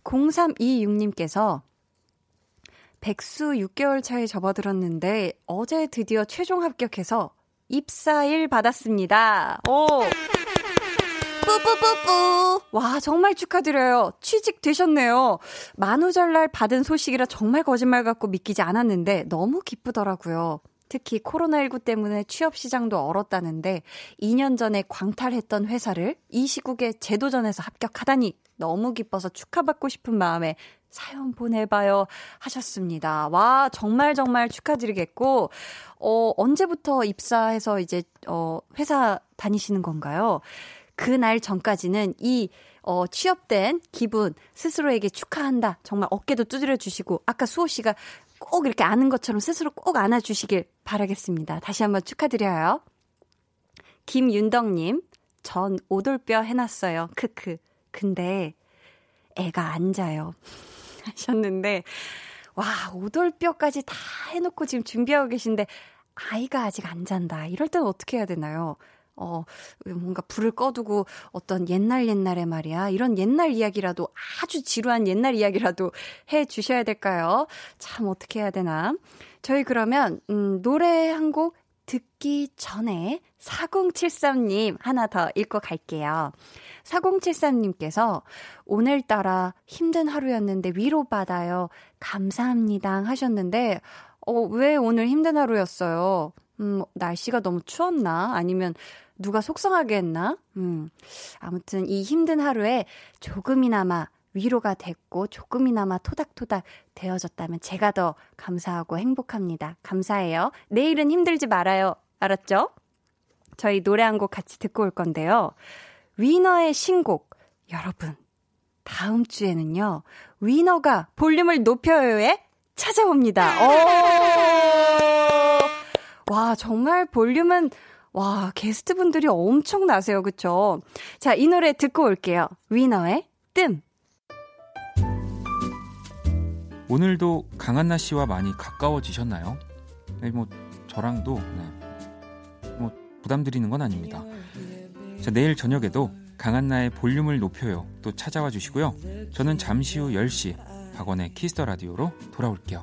0326님께서 백수 6개월 차에 접어들었는데 어제 드디어 최종 합격해서 입사일 받았습니다. 오! 뿌뿌뿌뿌. 와, 정말 축하드려요. 취직 되셨네요. 만우절날 받은 소식이라 정말 거짓말 같고 믿기지 않았는데 너무 기쁘더라고요. 특히 코로나19 때문에 취업 시장도 얼었다는데 2년 전에 광탈했던 회사를 이 시국에 제도전에서 합격하다니 너무 기뻐서 축하받고 싶은 마음에 사연 보내봐요 하셨습니다. 와, 정말 정말 축하드리겠고, 어, 언제부터 입사해서 이제, 어, 회사 다니시는 건가요? 그날 전까지는 이 어, 취업된 기분 스스로에게 축하한다. 정말 어깨도 두드려 주시고 아까 수호 씨가 꼭 이렇게 아는 것처럼 스스로 꼭 안아 주시길 바라겠습니다. 다시 한번 축하드려요. 김윤덕님, 전 오돌뼈 해놨어요. 크크. 근데 애가 안 자요. 하셨는데, 와, 오돌뼈까지 다 해놓고 지금 준비하고 계신데, 아이가 아직 안 잔다. 이럴 때는 어떻게 해야 되나요? 어, 뭔가 불을 꺼두고 어떤 옛날 옛날에 말이야. 이런 옛날 이야기라도 아주 지루한 옛날 이야기라도 해 주셔야 될까요? 참 어떻게 해야 되나? 저희 그러면, 음, 노래 한 곡 듣기 전에 4073님 하나 더 읽고 갈게요. 4073님께서 오늘따라 힘든 하루였는데 위로받아요. 감사합니다 하셨는데, 어, 왜 오늘 힘든 하루였어요? 음, 날씨가 너무 추웠나? 아니면 누가 속상하게 했나? 음. 아무튼 이 힘든 하루에 조금이나마 위로가 됐고 조금이나마 토닥토닥 되어졌다면 제가 더 감사하고 행복합니다. 감사해요. 내일은 힘들지 말아요. 알았죠? 저희 노래 한 곡 같이 듣고 올 건데요. 위너의 신곡. 여러분, 다음 주에는요. 위너가 볼륨을 높여요에 찾아옵니다. 오! 와, 정말 볼륨은 와, 게스트분들이 엄청나세요. 그쵸? 자, 이 노래 듣고 올게요. 위너의 뜸. 오늘도 강한나 씨와 많이 가까워지셨나요? 네, 뭐 저랑도 네. 뭐 부담드리는 건 아닙니다. 자, 내일 저녁에도 강한나의 볼륨을 높여요. 또 찾아와 주시고요. 저는 잠시 후 10시 박원의 키스 더 라디오로 돌아올게요.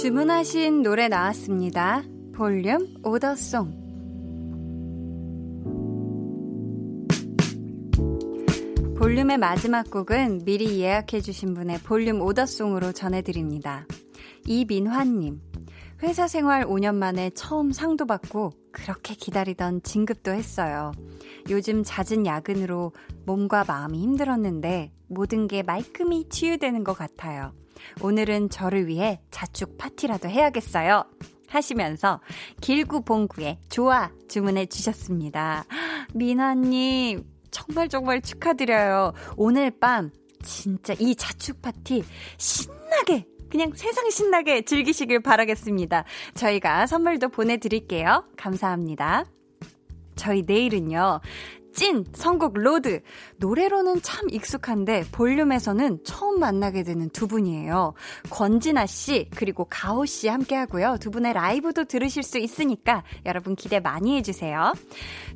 주문하신 노래 나왔습니다. 볼륨 오더송. 볼륨의 마지막 곡은 미리 예약해주신 분의 볼륨 오더송으로 전해드립니다. 이민환님. 회사 생활 5년 만에 처음 상도 받고 그렇게 기다리던 진급도 했어요. 요즘 잦은 야근으로 몸과 마음이 힘들었는데 모든 게 말끔히 치유되는 것 같아요. 오늘은 저를 위해 자축 파티라도 해야겠어요. 하시면서 길구봉구의 좋아 주문해 주셨습니다. 미나님, 정말 정말 축하드려요. 오늘 밤 진짜 이 자축 파티 신나게 그냥 세상 신나게 즐기시길 바라겠습니다. 저희가 선물도 보내드릴게요. 감사합니다. 저희 내일은요. 찐 선곡 로드 노래로는 참 익숙한데 볼륨에서는 처음 만나게 되는 두 분이에요. 권진아 씨 그리고 가호 씨 함께 하고요. 두 분의 라이브도 들으실 수 있으니까 여러분 기대 많이 해 주세요.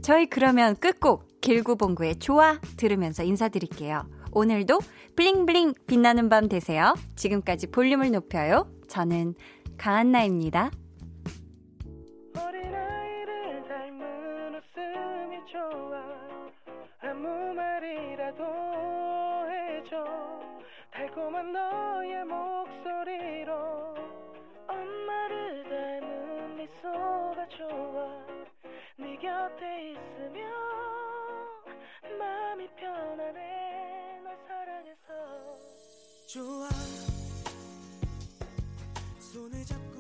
저희 그러면 끝곡 길구봉구의 좋아 들으면서 인사드릴게요. 오늘도 블링블링 빛나는 밤 되세요. 지금까지 볼륨을 높여요. 저는 강한나입니다. 아 아무 말이라도 해줘. 달콤한 너의 목소리로 엄마를 닮은 미소가 좋아. 네 곁에 있으면 마음이 편안해. 널 사랑해서. 좋아. 손을 잡고